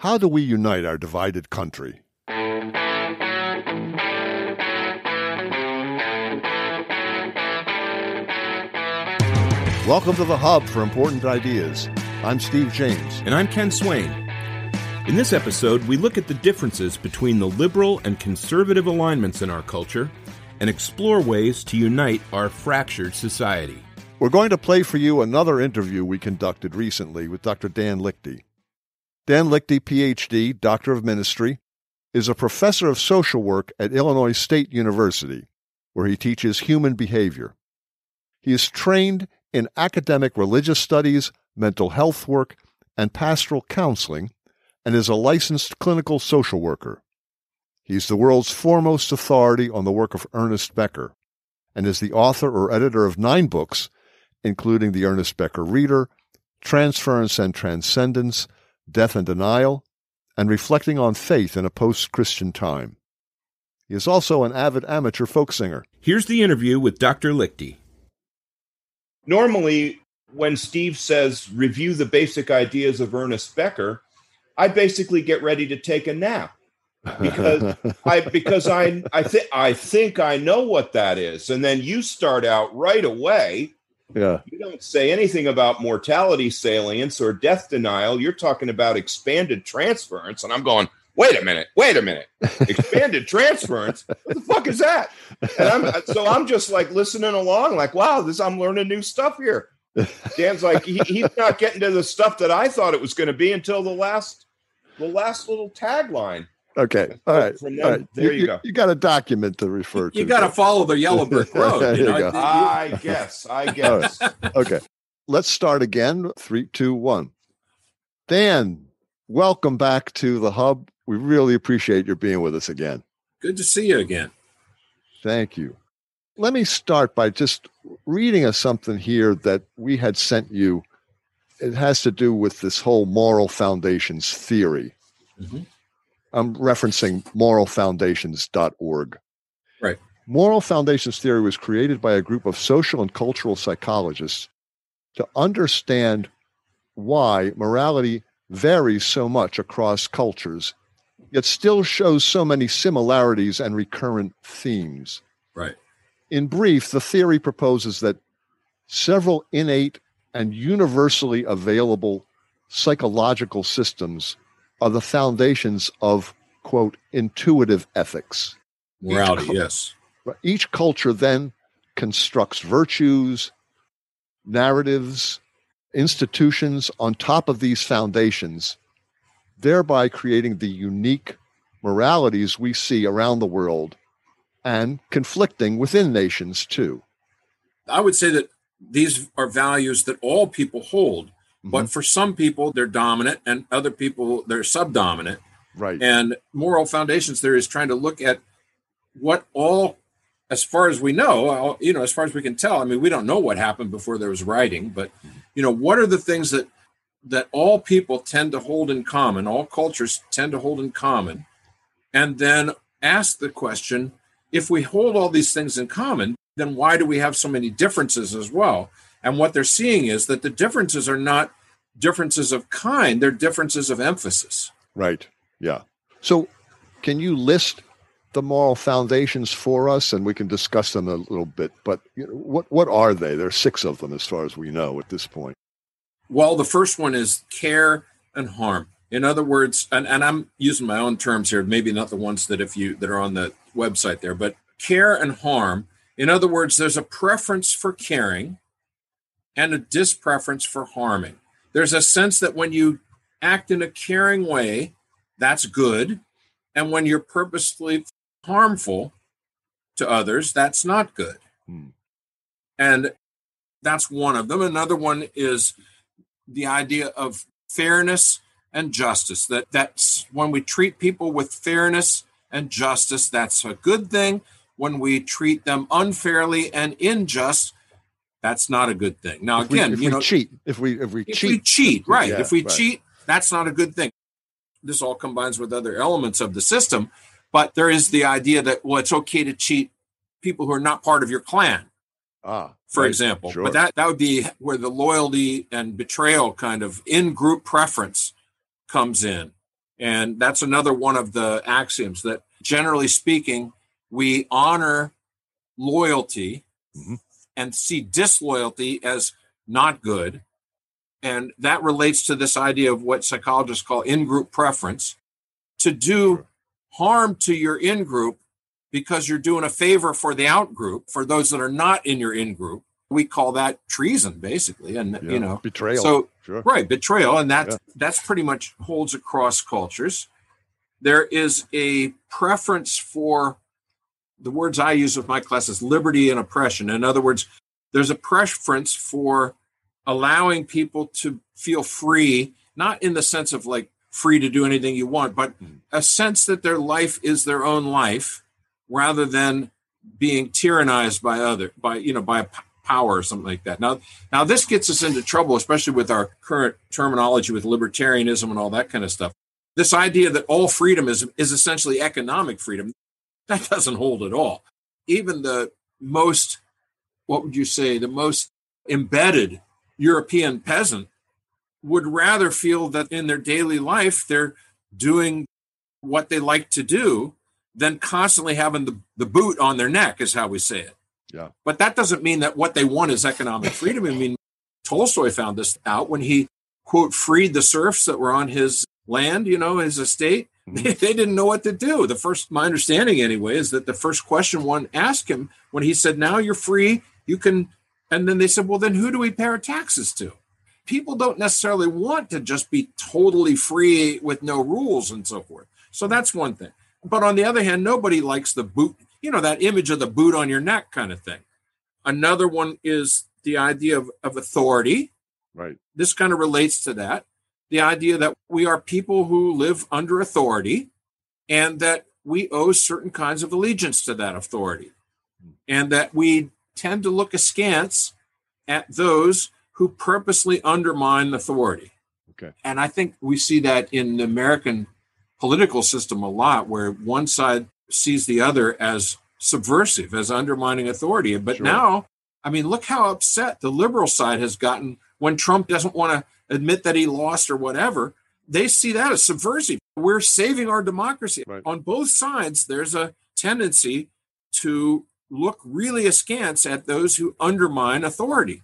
How do we unite our divided country? Welcome to the Hub for Important Ideas. I'm Steve James. And I'm Ken Swain. In this episode, we look at the differences between the liberal and conservative alignments in our culture and explore ways to unite our fractured society. We're going to play for you another interview we conducted recently with Dr. Dan Liechty. Dan Liechty, PhD, Doctor of Ministry, is a professor of social work at Illinois State University, where he teaches human behavior. He is trained in academic religious studies, mental health work, and pastoral counseling, and is a licensed clinical social worker. He's the world's foremost authority on the work of Ernest Becker, and is the author or editor of nine books, including the Ernest Becker Reader, Transference and Transcendence, Death and Denial, and Reflecting on Faith in a Post Christian Time. He is also an avid amateur folk singer. Here's the interview with Dr. Liechty. Normally, when Steve says review the basic ideas of Ernest Becker, I basically get ready to take a nap because I because I I think I think I know what that is, and then you start out right away. Yeah, you don't say anything about mortality salience or death denial. You're talking about expanded transference, and I'm going. Wait a minute! Wait a minute! Expanded transference? What the fuck is that? And I'm so I'm just like listening along, like, wow, this I'm learning new stuff here. Dan's like, he, he's not getting to the stuff that I thought it was going to be until the last the last little tagline. Okay. All right. From them, All right. There you, you, go. You got a document to refer to. You got to follow the yellow brick road. There you you know? go. I guess. I guess. Okay. Let's start again. Three, two, one. Dan, welcome back to the hub. We really appreciate your being with us again. Good to see you again. Thank you. Let me start by just reading us something here that we had sent you. It has to do with this whole moral foundations theory. Mhm. I'm referencing moralfoundations.org. Right. Moral foundations theory was created by a group of social and cultural psychologists to understand why morality varies so much across cultures, yet still shows so many similarities and recurrent themes. Right. In brief, the theory proposes that several innate and universally available psychological systems are the foundations of, quote, intuitive ethics. Morality, cul- yes. Each culture then constructs virtues, narratives, institutions on top of these foundations, thereby creating the unique moralities we see around the world and conflicting within nations too. I would say that these are values that all people hold, but mm-hmm. for some people, they're dominant, and other people, they're subdominant. Right. And moral foundations theory is trying to look at what all, as far as we know, all- you know, as far as we can tell. I mean, we don't know what happened before there was writing, but mm-hmm. you know, what are the things that that all people tend to hold in common, all cultures tend to hold in common, and then ask the question: If we hold all these things in common, then why do we have so many differences as well? And what they're seeing is that the differences are not differences of kind; they're differences of emphasis. Right. Yeah. So, can you list the moral foundations for us, and we can discuss them a little bit? But you know, what what are they? There are six of them, as far as we know at this point. Well, the first one is care and harm. In other words, and, and I'm using my own terms here, maybe not the ones that if you that are on the website there, but care and harm. In other words, there's a preference for caring and a dispreference for harming. There's a sense that when you act in a caring way, that's good. And when you're purposely harmful to others, that's not good. Hmm. And that's one of them. Another one is the idea of fairness and justice. That that's when we treat people with fairness and justice, that's a good thing. When we treat them unfairly and unjust, that's not a good thing. Now, If we- again, if you we know, cheat, if we if we if cheat, we cheat, right? Yeah, if we right. cheat, that's not a good thing. This all combines with other elements of the system, but there is the idea that well, it's okay to cheat people who are not part of your clan ah, for right, example. sure. But that that would be where the loyalty and betrayal kind of in group preference comes in. And that's another one of the axioms that generally speaking, we honor loyalty Mhm. And see disloyalty as not good. And that relates to this idea of what psychologists call in group preference to do harm to your in group because you're doing a favor for the out group, for those that are not in your in group. We call that treason, basically. And, Yeah. you know, betrayal. so sure. right betrayal and that Yeah. that's pretty much holds across cultures there is a preference for the words i use with my classes liberty and oppression in other words there's a preference for allowing people to feel free not in the sense of like free to do anything you want but Mhm. a sense that their life is their own life rather than being tyrannized by other by you know by a p- power or something like that now now, this gets us into trouble, especially with our current terminology with libertarianism and all that kind of stuff. This idea that all freedom is, is essentially economic freedom, that doesn't hold at all. Even the most, what would you say, the most embedded European peasant would rather feel that in their daily life they're doing what they like to do than constantly having the, the boot on their neck, is how we say it. Yeah. But that doesn't mean that what they want is economic freedom. I mean, Tolstoy found this out when he, quote, freed the serfs that were on his land, you know, his estate. They, they didn't know what to do. The first, my understanding anyway, is that the first question one asked him when he said, Now you're free, you can. And then they said, Well, then who do we pay our taxes to? People don't necessarily want to just be totally free with no rules and so forth. So that's one thing. But on the other hand, nobody likes the boot, you know, that image of the boot on your neck kind of thing. Another one is the idea of, of authority. Right. This kind of relates to that. The idea that we are people who live under authority and that we owe certain kinds of allegiance to that authority. And that we tend to look askance at those who purposely undermine authority. Okay. And I think we see that in the American political system a lot, where one side sees the other as subversive, as undermining authority. But Sure. now, I mean, look how upset the liberal side has gotten when Trump doesn't want to admit that he lost or whatever. They see that as subversive. We're saving our democracy. Right. On both sides, there's a tendency to look really askance at those who undermine authority.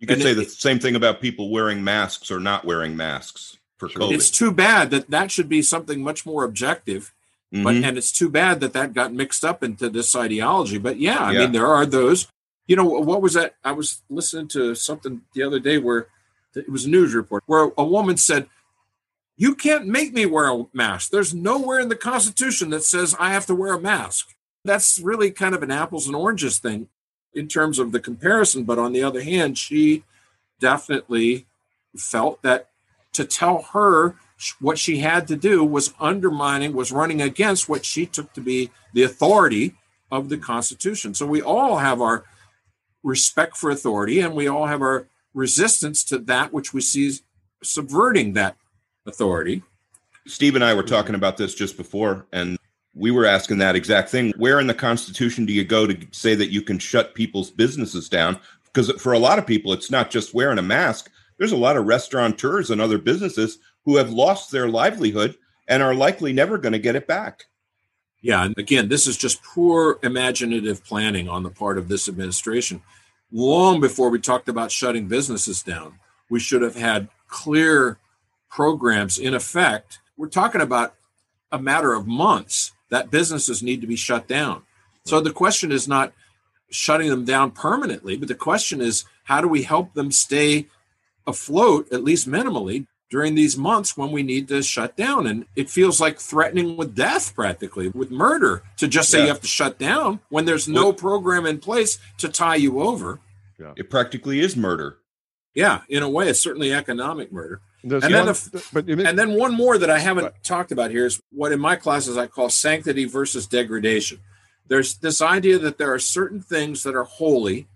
You could And say it- the same thing about people wearing masks or not wearing masks for COVID. It's too bad that that should be something much more objective but Mhm. and it's too bad that that got mixed up into this ideology but yeah i Yeah. mean there are those you know what was that i was listening to something the other day where it was a news report where a woman said you can't make me wear a mask there's nowhere in the constitution that says i have to wear a mask that's really kind of an apples and oranges thing in terms of the comparison but on the other hand she definitely felt that to tell her what she had to do was undermining, was running against what she took to be the authority of the Constitution. So we all have our respect for authority and we all have our resistance to that which we see subverting that authority. Steve and I were talking about this just before, and we were asking that exact thing. Where in the Constitution do you go to say that you can shut people's businesses down? Because for a lot of people, it's not just wearing a mask. There's a lot of restaurateurs and other businesses who have lost their livelihood and are likely never going to get it back. Yeah, and again, this is just poor imaginative planning on the part of this administration. Long before we talked about shutting businesses down, we should have had clear programs in effect. We're talking about a matter of months that businesses need to be shut down. So the question is not shutting them down permanently, but the question is how do we help them stay afloat, at least minimally, during these months when we need to shut down. And it feels like threatening with death, practically, with murder, to just say Yeah. you have to shut down when there's no Well- program in place to tie you over. Yeah. It practically is murder. Yeah, in a way, it's certainly economic murder. There's And then one- the but you And then one more that I haven't Right. talked about here is what in my classes I call sanctity versus degradation. There's this idea that there are certain things that are holy,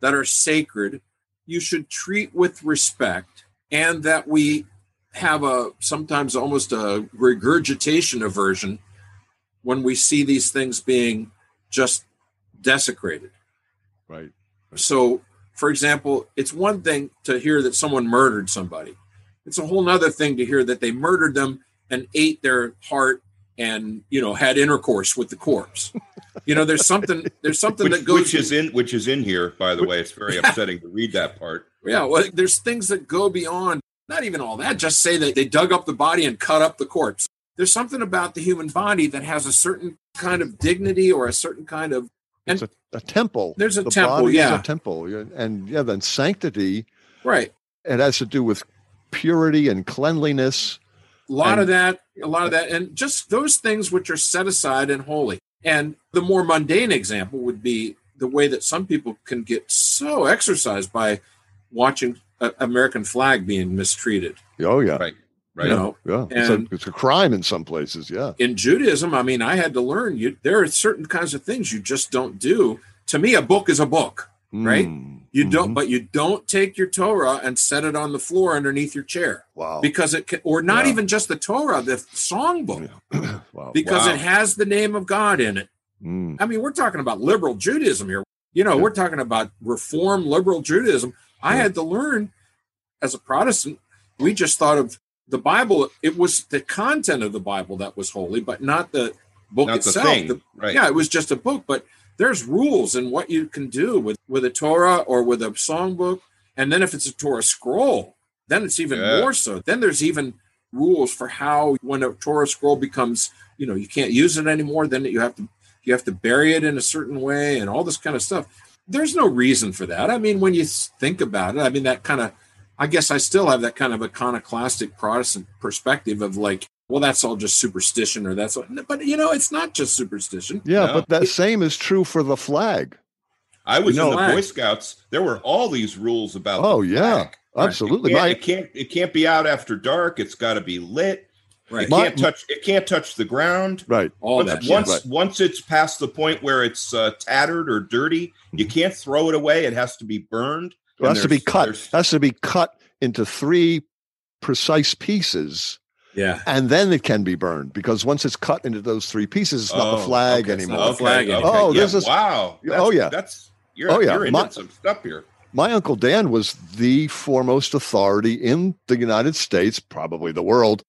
that are sacred, you should treat with respect, and that we have a sometimes almost a regurgitation aversion when we see these things being just desecrated. right. So, for example, it's one thing to hear that someone murdered somebody. It's a whole nother thing to hear that they murdered them and ate their heart and you know had intercourse with the corpse. You know, there's something there's something which, that goes which is in which is in here, by the way. It's very upsetting to read that part. Yeah, well, there's things that go beyond not even all that. Just say that they dug up the body and cut up the corpse. There's something about the human body that has a certain kind of dignity or a certain kind of and it's a, a temple. There's a the temple, body is yeah. a temple, and yeah, then sanctity. right. It has to do with purity and cleanliness. A lot And- of that, a lot of that, and just those things which are set aside and holy. And the more mundane example would be the way that some people can get so exercised by watching a American flag being mistreated. Oh yeah, Right. Right. You know, yeah. It's a, And- it's a crime in some places. Yeah. in Judaism, I mean, I had to learn you there are certain kinds of things you just don't do. To me, a book is a book. Right? Mm, You don't, mhm. but you don't take your Torah and set it on the floor underneath your chair Wow. because it can, or not Yeah. even just the Torah, the songbook, wow. because Wow. it has the name of God in it. Mm, I mean, we're talking about liberal Judaism here. You know, Yeah. we're talking about reform liberal Judaism. I had to learn as a Protestant, we just thought of the Bible, it was the content of the Bible that was holy, but not the book Not the itself. thing. The- right. Yeah, it was just a book, but there's rules in what you can do with, with a Torah or with a songbook. And then if it's a Torah scroll, then it's even Yeah. more so. Then there's even rules for how when a Torah scroll becomes, you know, you can't use it anymore, then you have to you have to bury it in a certain way and all this kind of stuff. There's no reason for that. I mean, when you think about it, I mean that kind of I guess I still have that kind of iconoclastic Protestant perspective of like, well, that's all just superstition or that's all, but you know, it's not just superstition. yeah, No. but that same is true for the flag. I was You know- in the Boy Scouts. There were all these rules about. Oh the yeah, flag. It absolutely. can't, My, it can't. It can't be out after dark. It's got to be lit. Right. It can't touch. It can't touch the ground. right. all once, that. once, right. once it's past the point where it's uh, tattered or dirty, you Mm-hmm. can't throw it away. It has to be burned. It has to be cut. It Has to be cut into three precise pieces, yeah. and then it can be burned. Because once it's cut into those three pieces, it's not the Oh, flag okay, it's not anymore. flag Okay, anymore. okay. Oh, yeah, this is- wow. Oh, yeah. That's you're, Oh, yeah. you're into My- some stuff here. My uncle Dan was the foremost authority in the United States, probably the world,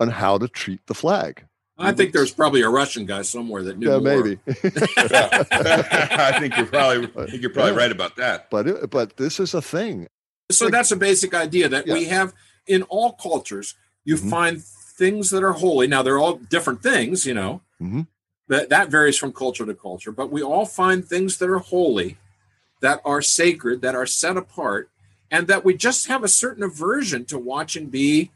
on how to treat the flag. I think there's probably a Russian guy somewhere that knew Yeah, maybe. I think you're probably. I think you're probably Yeah. right about that. but it, but this is a thing. So that's a basic idea that we have in all cultures. You Mhm. find things that are holy. Now they're all different things, you know. Mhm. That that varies from culture to culture, but we all find things that are holy, that are sacred, that are set apart, and that we just have a certain aversion to watching be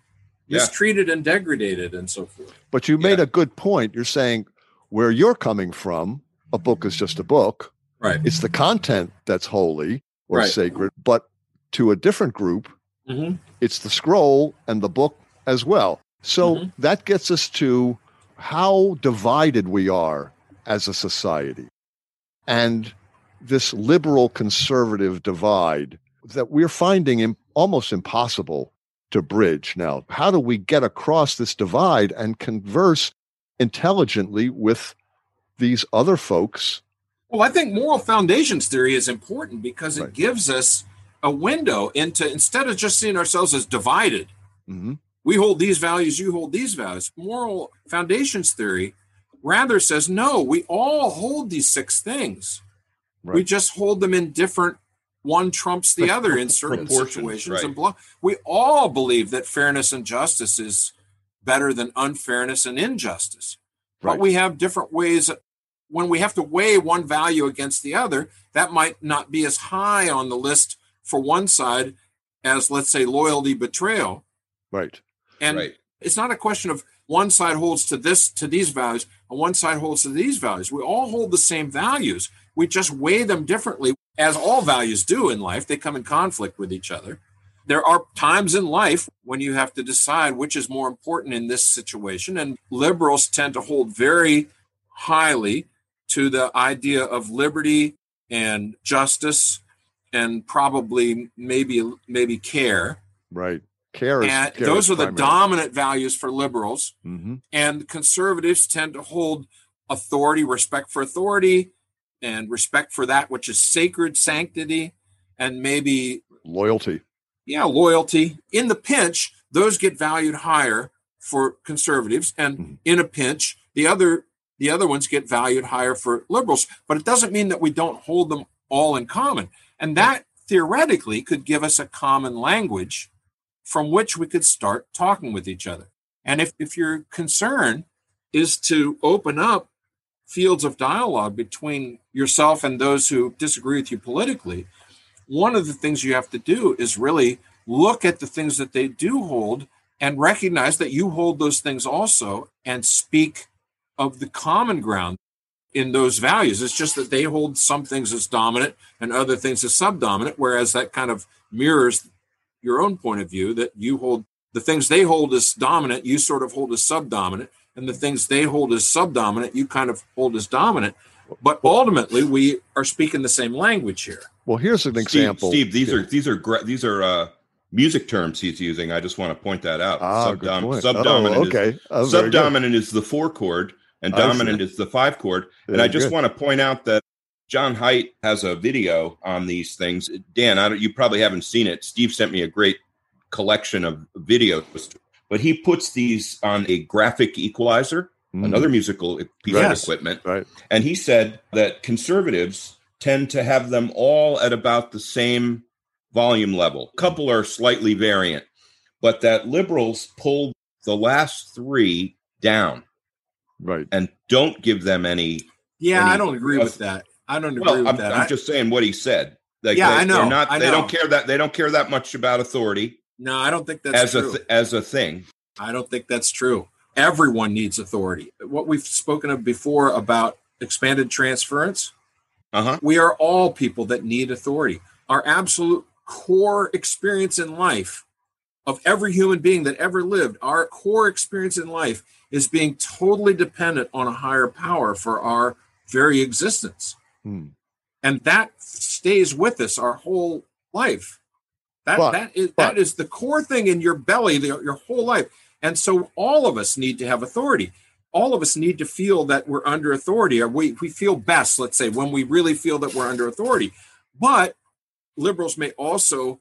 Yeah. mistreated and degraded and so forth. But you made Yeah. a good point. You're saying where you're coming from, a book is just a book. Right. It's the content that's holy or Right. sacred. But to a different group, Mm-hmm. it's the scroll and the book as well. So Mhm. that gets us to how divided we are as a society. And this liberal conservative divide that we're finding im- almost impossible to bridge now. How do we get across this divide and converse intelligently with these other folks? Well, I think moral foundations theory is important because it Right. gives us a window into instead of just seeing ourselves as divided, Mhm. we hold these values, you hold these values. Moral foundations theory rather says no, we all hold these six things. We just hold them in different one trumps the other in certain situations right. and blah. We all believe that fairness and justice is better than unfairness and injustice. But we have different ways when we have to weigh one value against the other, that might not be as high on the list for one side as let's say loyalty betrayal. Right. And right. it's not a question of one side holds to this to these values and one side holds to these values we all hold the same values we just weigh them differently as all values do in life they come in conflict with each other there are times in life when you have to decide which is more important in this situation and liberals tend to hold very highly to the idea of liberty and justice and probably maybe maybe care Right. Care is, and care those are the primary. dominant values for liberals Mhm. and conservatives tend to hold authority respect for authority and respect for that which is sacred sanctity and maybe Loyalty. yeah loyalty in the pinch those get valued higher for conservatives, and Mhm. in a pinch, the other the other ones get valued higher for liberals. But it doesn't mean that we don't hold them all in common. And that theoretically could give us a common language from which we could start talking with each other. And if, if your concern is to open up fields of dialogue between yourself and those who disagree with you politically, one of the things you have to do is really look at the things that they do hold and recognize that you hold those things also and speak of the common ground in those values. It's just that they hold some things as dominant and other things as subdominant, whereas that kind of mirrors your own point of view that you hold the things they hold as dominant, you sort of hold as subdominant, and the things they hold as subdominant, you kind of hold as dominant. But ultimately, we are speaking the same language here. Well, here's an Steve, example. Steve, these are these are gra- these are uh, music terms he's using. I just want to point that out. ah, good Subdom- point. subdominant Oh, is okay. Oh, very good. subdominant is the four chord and dominant is the five chord. And I just good. want to point out that John Haidt has a video on these things. Dan, I don't, you probably haven't seen it. Steve sent me a great collection of videos, but he puts these on a graphic equalizer, Mm, another musical piece Yes. of equipment. Right. And he said that conservatives tend to have them all at about the same volume level. A couple are slightly variant, but that liberals pulled the last three down right. and don't give them any. Yeah, Any- I don't agree with that. I don't agree Well, with I'm, that. I'm I- just saying what he said. Like Yeah, they, I know, They're not, I They know. don't care that they don't care that much about authority no, I don't think that's as true. a th- as a thing. I don't think that's true. Everyone needs authority. What we've spoken of before about expanded transference, Uh huh. we are all people that need authority. Our absolute core experience in life of every human being that ever lived, our core experience in life is being totally dependent on a higher power for our very existence. Hmm. And that stays with us our whole life. That But- that is but- that is the core thing in your belly the, your whole life. And so all of us need to have authority. All of us need to feel that we're under authority, or we, we feel best, let's say, when we really feel that we're under authority. But liberals may also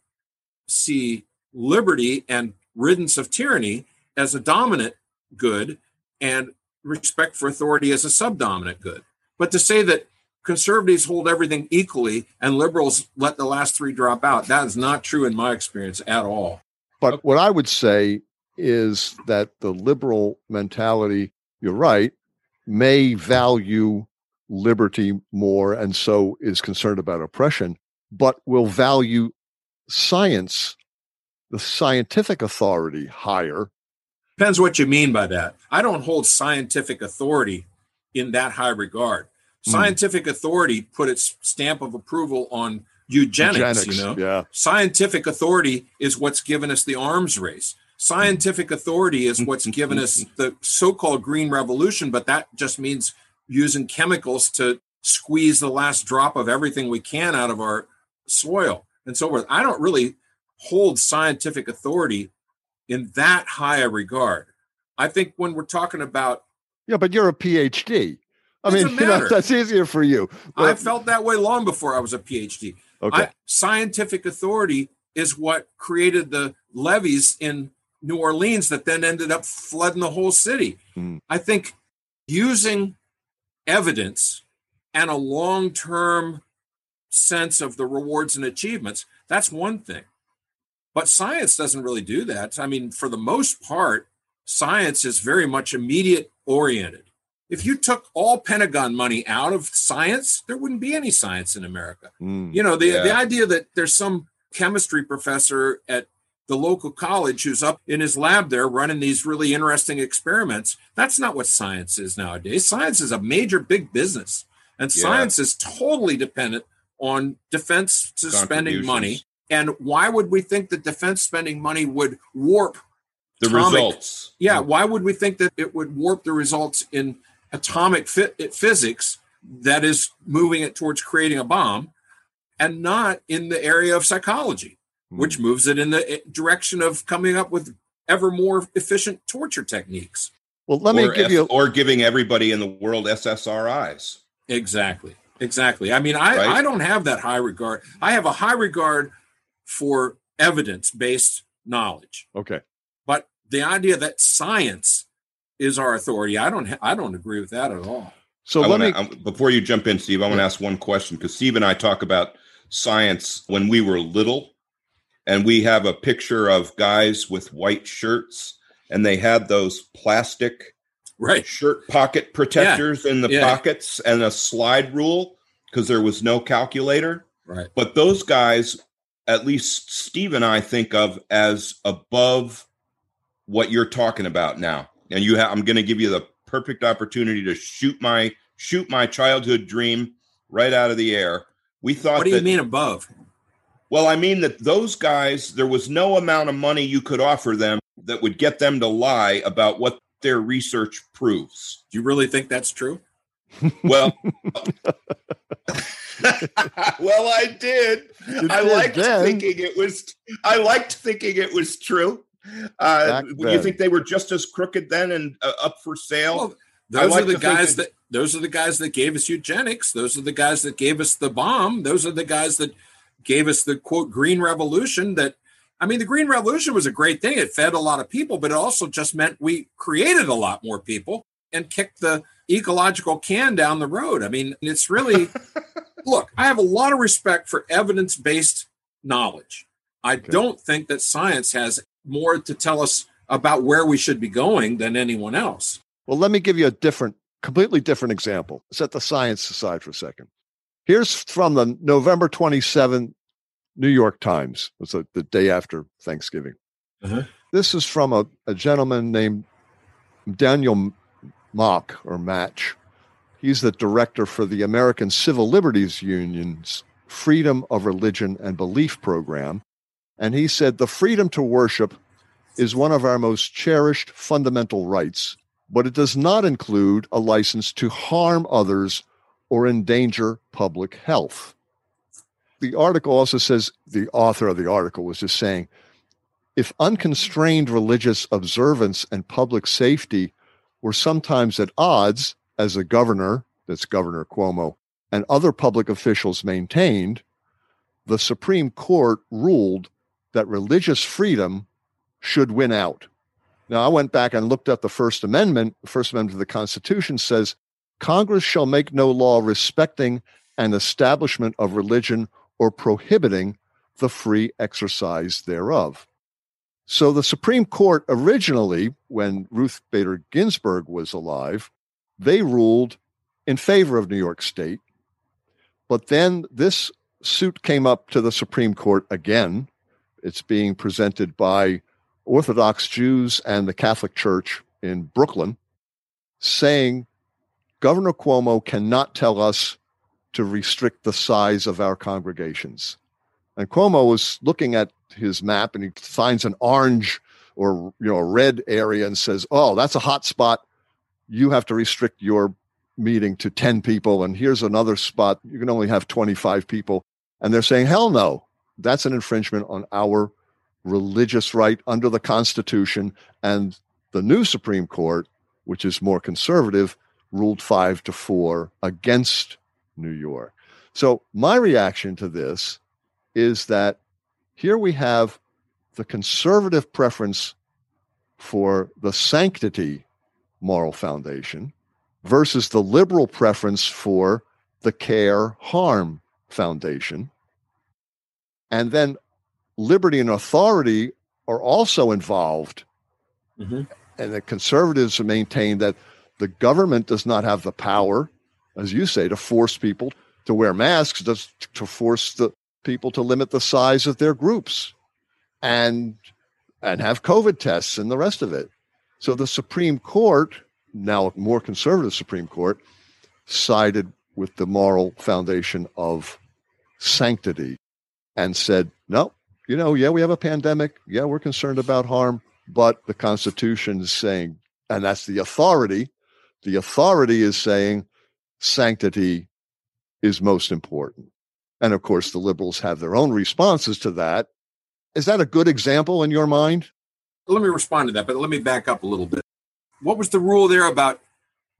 see liberty and riddance of tyranny as a dominant good and respect for authority as a subdominant good. But to say that conservatives hold everything equally and liberals let the last three drop out, that is not true in my experience at all. But what I would say is that the liberal mentality, you're right, may value liberty more and so is concerned about oppression, but will value science, the scientific authority higher. Depends what you mean by that. I don't hold scientific authority in that high regard. Hmm. Scientific authority put its stamp of approval on eugenics, you know. Yeah. Scientific authority is what's given us the arms race. Scientific authority is what's given us the so called green revolution, but that just means using chemicals to squeeze the last drop of everything we can out of our soil and so forth. I don't really hold scientific authority in that high a regard. I think when we're talking about, Yeah, but you're a PhD. I mean, you know, that's easier for you. I felt that way long before I was a PhD. okay. I, scientific authority is what created the levees in New Orleans that then ended up flooding the whole city. Hmm. I think using evidence and a long term sense of the rewards and achievements, that's one thing. But science doesn't really do that. I mean, for the most part, science is very much immediate oriented. If you took all Pentagon money out of science, there wouldn't be any science in America. Mm. You know, the, Yeah. the idea that there's some chemistry professor at the local college who's up in his lab there running these really interesting experiments, that's not what science is nowadays. Science is a major big business, and Yeah. science is totally dependent on defense spending money. And why would we think that defense spending money would warp The atomic- results. yeah, why would we think that it would warp the results in atomic fi- physics that is moving it towards creating a bomb and not in the area of psychology, which moves it in the eh, direction of coming up with ever more efficient torture techniques? Well, let me or give S- you. or giving everybody in the world SSRIs. Exactly. Exactly. I mean, I, Right. I don't have that high regard. I have a high regard for evidence based knowledge. Okay. But the idea that science is our authority, I don't, I don't agree with that at all. So I let wanna, me. I- before you jump in, Steve, I want to ask one question because Steve and I talk about science when we were little, and we have a picture of guys with white shirts, and they had those plastic Right. shirt pocket protectors in the Yeah. pockets and a slide rule because there was no calculator. Right. But those guys, at least Steve and I think of as above what you're talking about now. And you have I'm going to give you the perfect opportunity to shoot my shoot my childhood dream right out of the air. We thought What do you that mean above? well, I mean that those guys, there was no amount of money you could offer them that would get them to lie about what their research proves. Do you really think that's true? Well, well, I did. I did liked then. thinking it was. I liked thinking it was true. Uh, Back you think they were just as crooked then and uh, up for sale? Well, those like are the guys that- that those are the guys that gave us eugenics. Those are the guys that gave us the bomb. Those are the guys that gave us the quote green revolution that I mean the green revolution was a great thing. It fed a lot of people, but it also just meant we created a lot more people and kicked the ecological can down the road. I mean, it's really look, I have a lot of respect for evidence-based knowledge. I don't think that science has more to tell us about where we should be going than anyone else. Well, let me give you a different, completely different example. Set the science aside for a second. Here's from the November 27 New York Times. It's the the day after Thanksgiving. Uh-huh. This is from a, a gentleman named Daniel Mock or Match. He's the director for the American Civil Liberties Union's Freedom of Religion and Belief program. And he said the freedom to worship is one of our most cherished fundamental rights, but it does not include a license to harm others or endanger public health. The article also says the author of the article was just saying if unconstrained religious observance and public safety were sometimes at odds, as the governor, that's Governor Cuomo, and other public officials maintained, the Supreme Court ruled that religious freedom should win out. Now, I went back and looked up the First Amendment. The First Amendment of the Constitution says Congress shall make no law respecting an establishment of religion or prohibiting the free exercise thereof. So the Supreme Court originally, when Ruth Bader Ginsburg was alive, they ruled in favor of New York State. But then this suit came up to the Supreme Court again. It's being presented by Orthodox Jews and the Catholic Church in Brooklyn, saying Governor Cuomo cannot tell us to restrict the size of our congregations. And Cuomo was looking at his map and he finds an orange or you know a red area and says, "Oh, that's a hot spot. You have to restrict your meeting to 10 people and here's another spot you can only have 25 people." And they're saying, "Hell no. That's an infringement on our religious right under the Constitution and the new Supreme Court, which is more conservative, ruled 5 to 4 against New York." So, my reaction to this is that here we have the conservative preference for the sanctity moral foundation versus the liberal preference for the care harm foundation. And then liberty and authority are also involved. Mhm. And the conservatives maintain that the government does not have the power, as you say, to force people to wear masks, to force the people to limit the size of their groups and and have COVID tests and the rest of it. So the Supreme Court, now a more conservative Supreme Court, sided with the moral foundation of sanctity and said, no, you know, yeah, we have a pandemic. Yeah, we're concerned about harm, but the Constitution is saying, and that's the authority. The authority is saying sanctity is most important. And of course, the liberals have their own responses to that. Is that a good example in your mind? Let me respond to that, but let me back up a little bit. What was the rule there about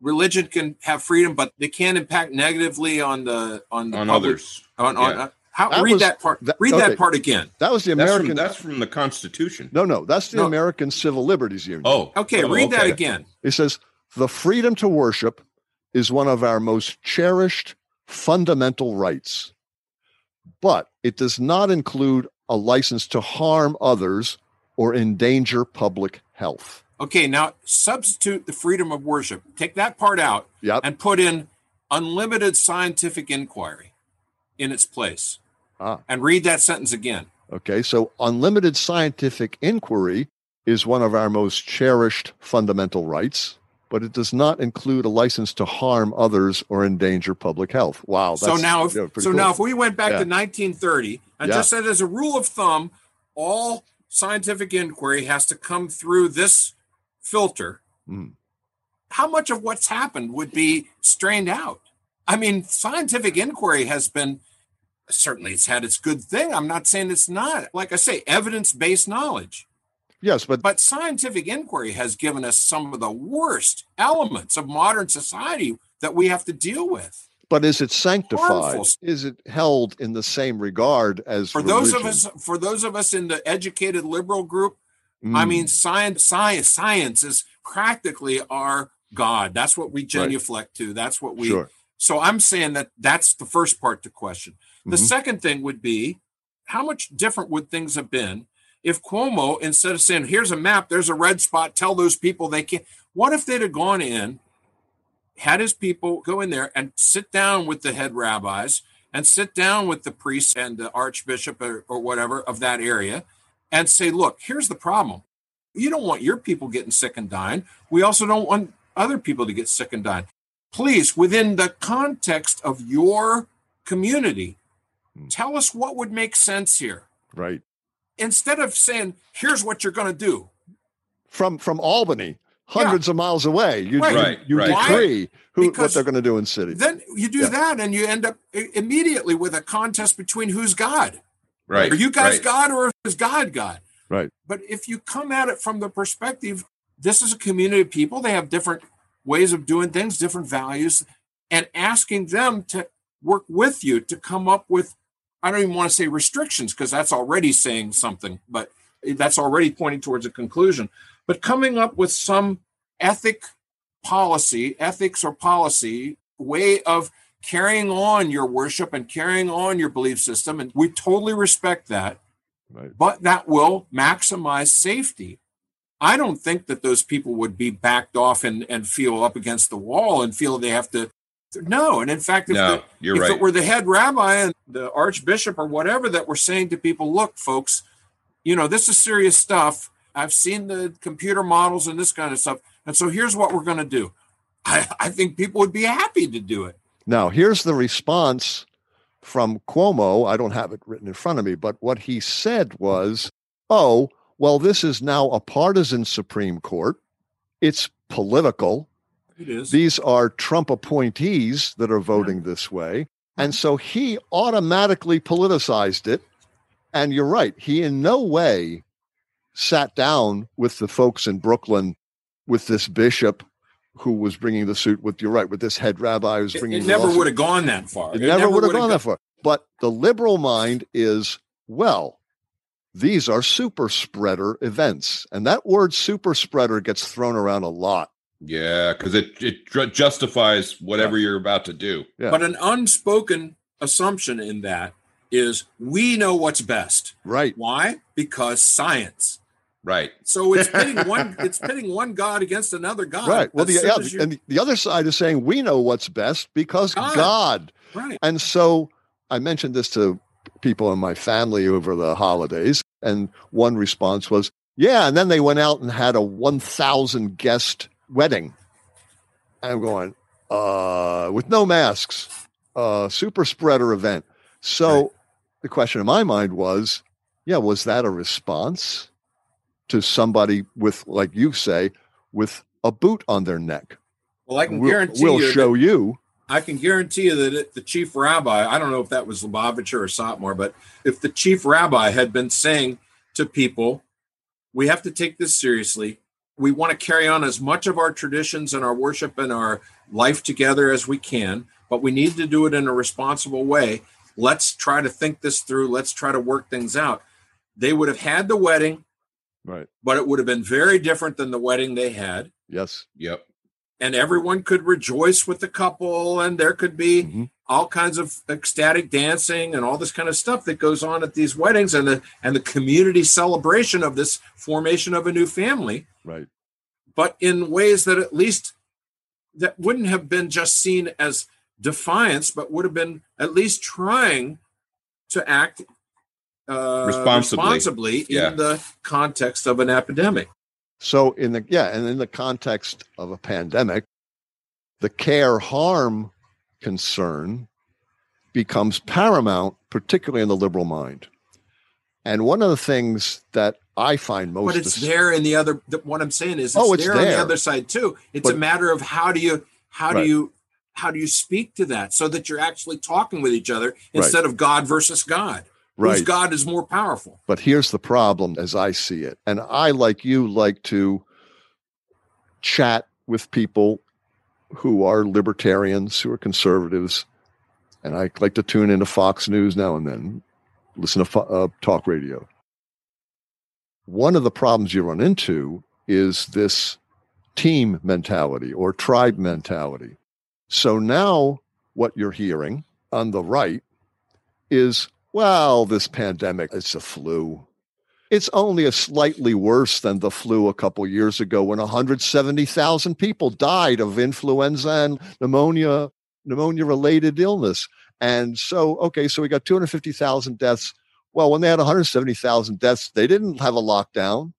religion can have freedom, but they can't impact negatively on the on the on public- others. On, on Yeah. How That read was- that part? that- read okay. that part again. That was the That's American. from, that's from the Constitution. no, no, that's the No. American Civil Liberties Union. Oh, Okay, oh, read that again. It says the freedom to worship is one of our most cherished fundamental rights, but it does not include a license to harm others or endanger public health. Okay, now substitute the freedom of worship. Take that part out Yep. and put in unlimited scientific inquiry in its place. Ah. And read that sentence again. Okay. So unlimited scientific inquiry is one of our most cherished fundamental rights, but it does not include a license to harm others or endanger public health. Wow. so now, if, so cool. now, if we went back Yeah. to 1930 and Yeah. just said as a rule of thumb, all scientific inquiry has to come through this filter, Mhm. how much of what's happened would be strained out? I mean, scientific inquiry has been certainly it's had its good thing. I'm not saying it's not. Like I say, evidence-based knowledge. yes, but But scientific inquiry has given us some of the worst elements of modern society that we have to deal with. But is it sanctified? Harmful. Is it held in the same regard as For those of us, for those of us in the educated liberal group, I Mm, mean, science, science, science is practically our God. That's what we genuflect to. That's what we. sure. So I'm saying that that's the first part to question. The Mhm. second thing would be, how much different would things have been if Cuomo, instead of saying, "Here's a map, there's a red spot, tell those people they can't," what if they'd have gone in, had his people go in there and sit down with the head rabbis and sit down with the priests and the archbishop or, or whatever of that area, and say, "Look, here's the problem. You don't want your people getting sick and dying. We also don't want other people to get sick and dying. Please, within the context of your community. Mm. tell us what would make sense here. Right. Instead of saying, here's what you're going to do. From from Albany, hundreds of miles away, you Right. you, you right. decree who what they're going to do in city. Then you do Yeah. that and you end up immediately with a contest between who's God. Right. Are you guys right. God or is God God? Right. But if you come at it from the perspective, this is a community of people, they have different ways of doing things, different values, and asking them to work with you to come up with, I don't even want to say restrictions because that's already saying something, but that's already pointing towards a conclusion. But coming up with some ethic policy, ethics or policy way of carrying on your worship and carrying on your belief system. And we totally respect that Right. but that will maximize safety. I don't think that those people would be backed off and, and feel up against the wall and feel they have to. No. And in fact, if, No, the, if right. it were the head rabbi and the archbishop or whatever that were saying to people, look, folks, you know, this is serious stuff. I've seen the computer models and this kind of stuff. And so here's what we're going to do. I, I think people would be happy to do it. Now, here's the response from Cuomo. I don't have it written in front of me, but what he said was, oh, well, this is now a partisan Supreme Court. It's political. It is. These are Trump appointees that are voting this way. And so he automatically politicized it. And you're right. He in no way sat down with the folks in Brooklyn with this bishop who was bringing the suit with, you're right, with this head rabbi who's it, bringing it the never would have gone that far. It, never would have would've gone that far. But the liberal mind is, well, these are super spreader events. And that word super spreader gets thrown around a lot. Yeah, because it it justifies whatever you're about to do. Yeah. But an unspoken assumption in that is we know what's best. Right. Why? Because science. Right. So it's pitting one it's pitting one god against another god. right. Well, the, soon yeah, you- and the other side is saying we know what's best because God. God. right. And so I mentioned this to people in my family over the holidays. And one response was, yeah. And then they went out and had a 1,000 guest wedding. I'm going, uh, with no masks, uh, super spreader event. So Right. the question in my mind was, yeah, was that a response to somebody with, like you say, with a boot on their neck? Well, I can We'll, guarantee we'll you show you. I can guarantee you that it, the chief rabbi, I don't know if that was Lubavitcher or Satmar, but if the chief rabbi had been saying to people, we have to take this seriously. We want to carry on as much of our traditions and our worship and our life together as we can, but we need to do it in a responsible way. let's try to think this through. Let's try to work things out. They would have had the wedding, Right. but it would have been very different than the wedding they had. Yes. Yep. And everyone could rejoice with the couple, and there could be Mhm. All kinds of ecstatic dancing and all this kind of stuff that goes on at these weddings and the and the community celebration of this formation of a new family Right. but in ways that at least that wouldn't have been just seen as defiance but would have been at least trying to act uh, Responsibly. responsibly Yeah. in the context of an epidemic So in the yeah, and in the context of a pandemic, the care harm concern becomes paramount, particularly in the liberal mind. And one of the things that I find most but it's dis- there in the other the, what i'm saying is it's, Oh, it's there, on the other side too it's a matter of how do you how Right. do you how do you speak to that so that you're actually talking with each other instead of god versus god whose god is more powerful But here's the problem as I see it. And I, like you, like to chat with people who are libertarians, who are conservatives. And I like to tune into Fox News now and then, listen to uh, talk radio. One of the problems you run into is this team mentality or tribe mentality. So now what you're hearing on the right is well, this pandemic, it's a flu. It's only a slightly worse than the flu a couple years ago when 170,000 people died of influenza and pneumonia, pneumonia related illness. And so, okay, so we got 250,000 deaths. Well, when they had 170,000 deaths, they didn't have a lockdown.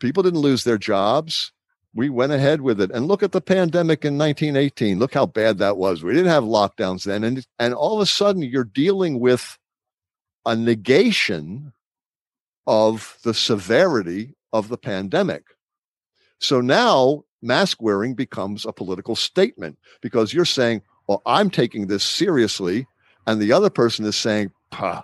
People didn't lose their jobs. We went ahead with it. And look at the pandemic in 1918. Look how bad that was. We didn't have lockdowns then. And, and all of a sudden, you're dealing with a negation of the severity of the pandemic. So now mask wearing becomes a political statement because you're saying, well, I'm taking this seriously. And the other person is saying, Pah,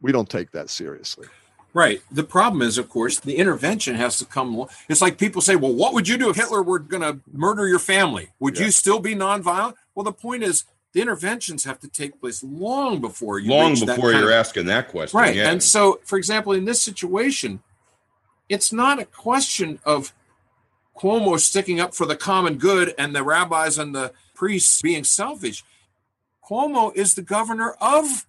we don't take that seriously. Right. The problem is, of course, the intervention has to come. It's like people say, well, what would you do if Hitler were going to murder your family? Would Yeah. you still be nonviolent? Well, the point is, the interventions have to take place long before you Long before you're of- asking that question. right. Yeah. And so, for example, in this situation, it's not a question of Cuomo sticking up for the common good and the rabbis and the priests being selfish. Cuomo is the governor of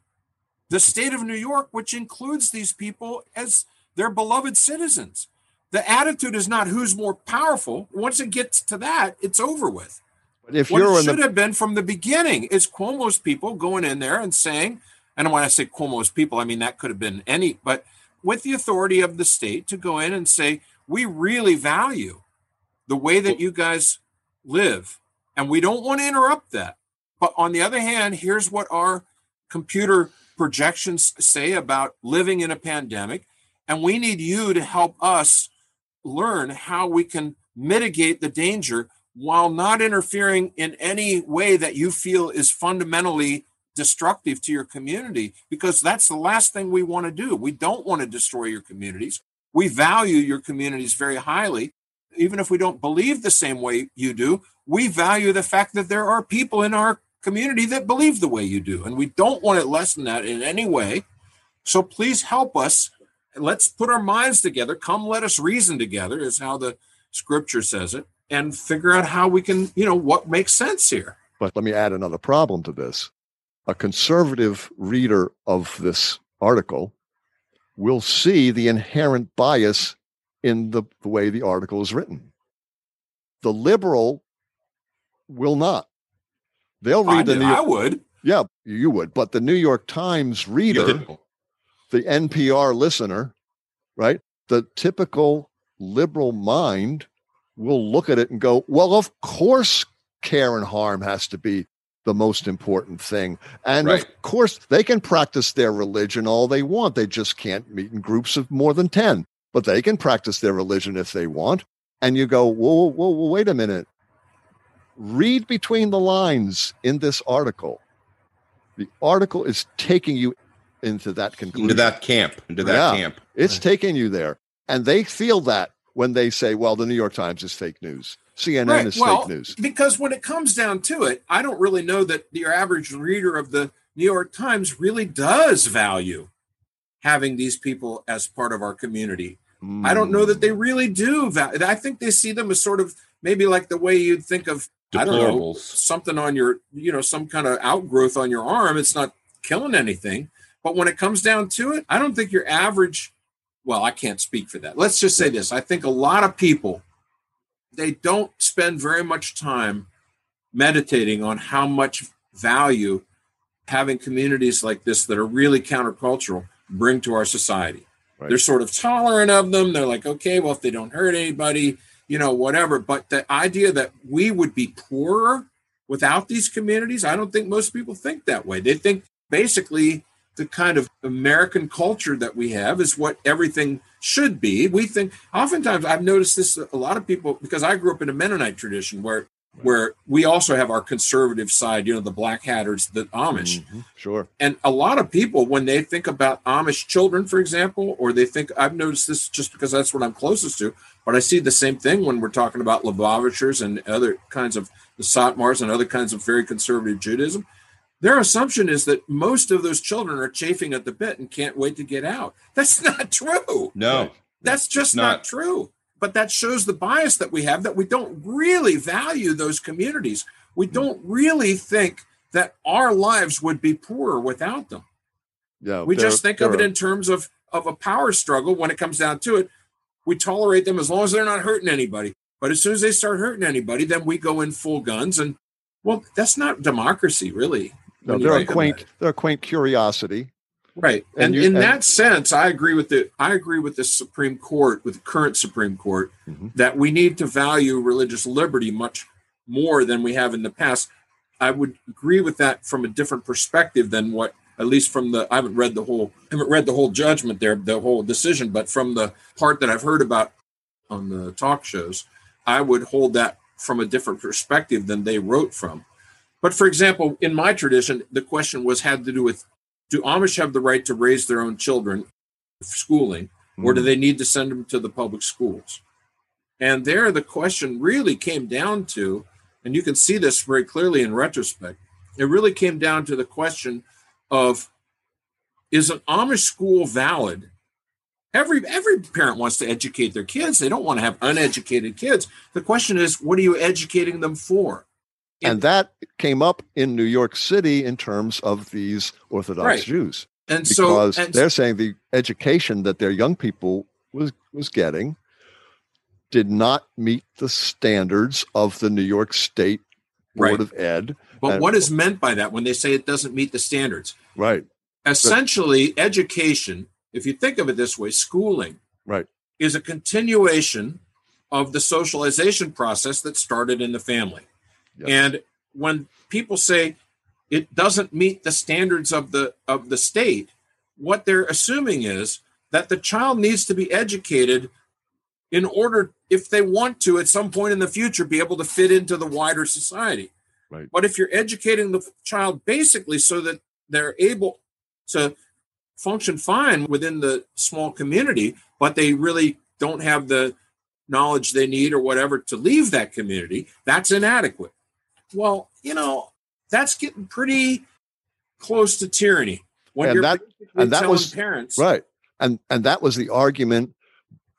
the state of New York, which includes these people as their beloved citizens. The attitude is not who's more powerful. Once it gets to that, it's over with. But if What you're it should the have been from the beginning is Cuomo's people going in there and saying, and when I say Cuomo's people, I mean that could have been any, but with the authority of the state to go in and say, we really value the way that you guys live, and we don't want to interrupt that. But on the other hand, here's what our computer projections say about living in a pandemic, and we need you to help us learn how we can mitigate the danger while not interfering in any way that you feel is fundamentally destructive to your community because that's the last thing we want to do. We don't want to destroy your communities. We value your communities very highly. Even if we don't believe the same way you do, we value the fact that there are people in our community that believe the way you do. And we don't want to lessen that in any way. So please help us. Let's put our minds together. Come, let us reason together, is how the scripture says it, and figure out how we can, you know, what makes sense here. But let me add another problem to this. A conservative reader of this article will see the inherent bias in the, the way the article is written. The liberal will not. They'll I, read the did- New I would. yeah, you would, but the New York Times reader, the NPR listener, right? The typical liberal mind will look at it and go, well, of course, care and harm has to be the most important thing. And Right. of course, they can practice their religion all they want. They just can't meet in groups of more than 10, but they can practice their religion if they want. And you go, whoa, whoa, whoa, wait a minute. Read between the lines in this article. The article is taking you into that conclusion. into that camp, into that Yeah. camp. It's taking you there. And they feel that when they say, well, the New York Times is fake news. CNN Right, is well, fake news. Because when it comes down to it, I don't really know that your average reader of the New York Times really does value having these people as part of our community. Mm. I don't know that they really do. Value. I think they see them as sort of maybe like the way you'd think of I don't know something on your you know some kind of outgrowth on your arm. It's not killing anything, but when it comes down to it, I don't think your average. Well, I can't speak for that. Let's just say this: I think a lot of people they don't spend very much time meditating on how much value having communities like this that are really countercultural bring to our society. Right. They're sort of tolerant of them. They're like, okay, well, if they don't hurt anybody, you know, whatever. But the idea that we would be poorer without these communities, I don't think most people think that way. They think basically the kind of American culture that we have is what everything should be. We think oftentimes I've noticed this a lot of people because I grew up in a Mennonite tradition where where we also have our conservative side, you know, the black hatters, the Amish. Mm-hmm, sure. And a lot of people, when they think about Amish children, for example, or they think, I've noticed this just because that's what I'm closest to, but I see the same thing when we're talking about Lubavitchers and other kinds of the Satmars and other kinds of very conservative Judaism. Their assumption is that most of those children are chafing at the bit and can't wait to get out. That's not true. No. That's just not. not true but that shows the bias that we have that we don't really value those communities. We hmm. don't really think that our lives would be poorer without them. Yeah, we just think of it in terms of of a power struggle when it comes down to it. We tolerate them as long as they're not hurting anybody. But as soon as they start hurting anybody, then we go in full guns. And well, that's not democracy, really. No, they're a quaint, they're a quaint curiosity. Right. And, and you, in and, that sense, I agree with the I agree with the Supreme Court, with the current Supreme Court, mm-hmm. that we need to value religious liberty much more than we have in the past. I would agree with that from a different perspective than what at least from the I haven't read the whole I haven't read the whole judgment there, the whole decision, but from the part that I've heard about on the talk shows, I would hold that from a different perspective than they wrote from. But for example, in my tradition, the question was had to do with do Amish have the right to raise their own children schooling, mm-hmm. or do hmm. they need to send them to the public schools? And there, the question really came down to, and you can see this very clearly in retrospect, it really came down to the question of is an Amish school valid? Every every parent wants to educate their kids. They don't want to have uneducated kids. The question is, what are you educating them for? And that came up in New York City in terms of these Orthodox right. Jews. And because so and they're saying the education that their young people was was getting did not meet the standards of the New York State Board right. of Ed. But and, what is meant by that when they say it doesn't meet the standards? Right. Essentially, but, education, if you think of it this way, schooling, right, is a continuation of the socialization process that started in the family. And when people say it doesn't meet the standards of the of the state, what they're assuming is that the child needs to be educated in order if they want to at some point in the future be able to fit into the wider society. Right. But if you're educating the child basically so that they're able to function fine within the small community, but they really don't have the knowledge they need or whatever to leave that community, that's inadequate. Well, you know, that's getting pretty close to tyranny when and you're that, and that was parents right and and that was the argument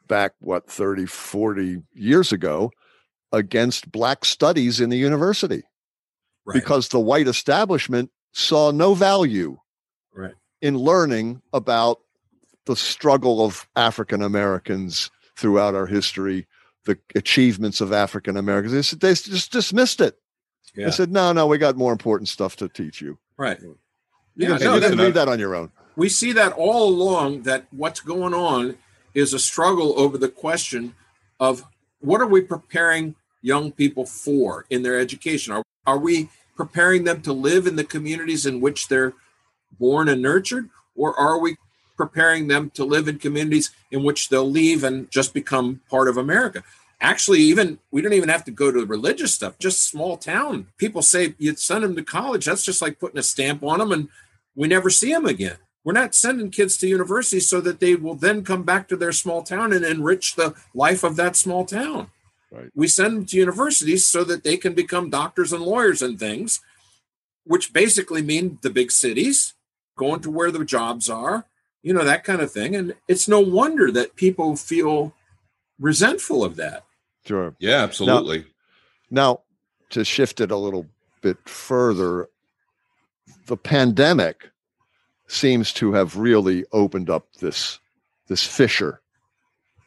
back what 30 40 years ago against black studies in the university right. because the white establishment saw no value right. in learning about the struggle of african americans throughout our history the achievements of african americans they, they just dismissed it yeah. I said, no, no, we got more important stuff to teach you. Right. You yeah, can, no, you can read that on your own. We see that all along that what's going on is a struggle over the question of what are we preparing young people for in their education? Are, are we preparing them to live in the communities in which they're born and nurtured? Or are we preparing them to live in communities in which they'll leave and just become part of America? Actually even we don't even have to go to religious stuff just small town people say you send them to college that's just like putting a stamp on them and we never see them again we're not sending kids to university so that they will then come back to their small town and enrich the life of that small town right. we send them to universities so that they can become doctors and lawyers and things which basically mean the big cities, going to where the jobs are, you know, that kind of thing. And it's no wonder that people feel resentful of that. Sure. Yeah, absolutely. Now, now to shift it a little bit further, the pandemic seems to have really opened up this this fissure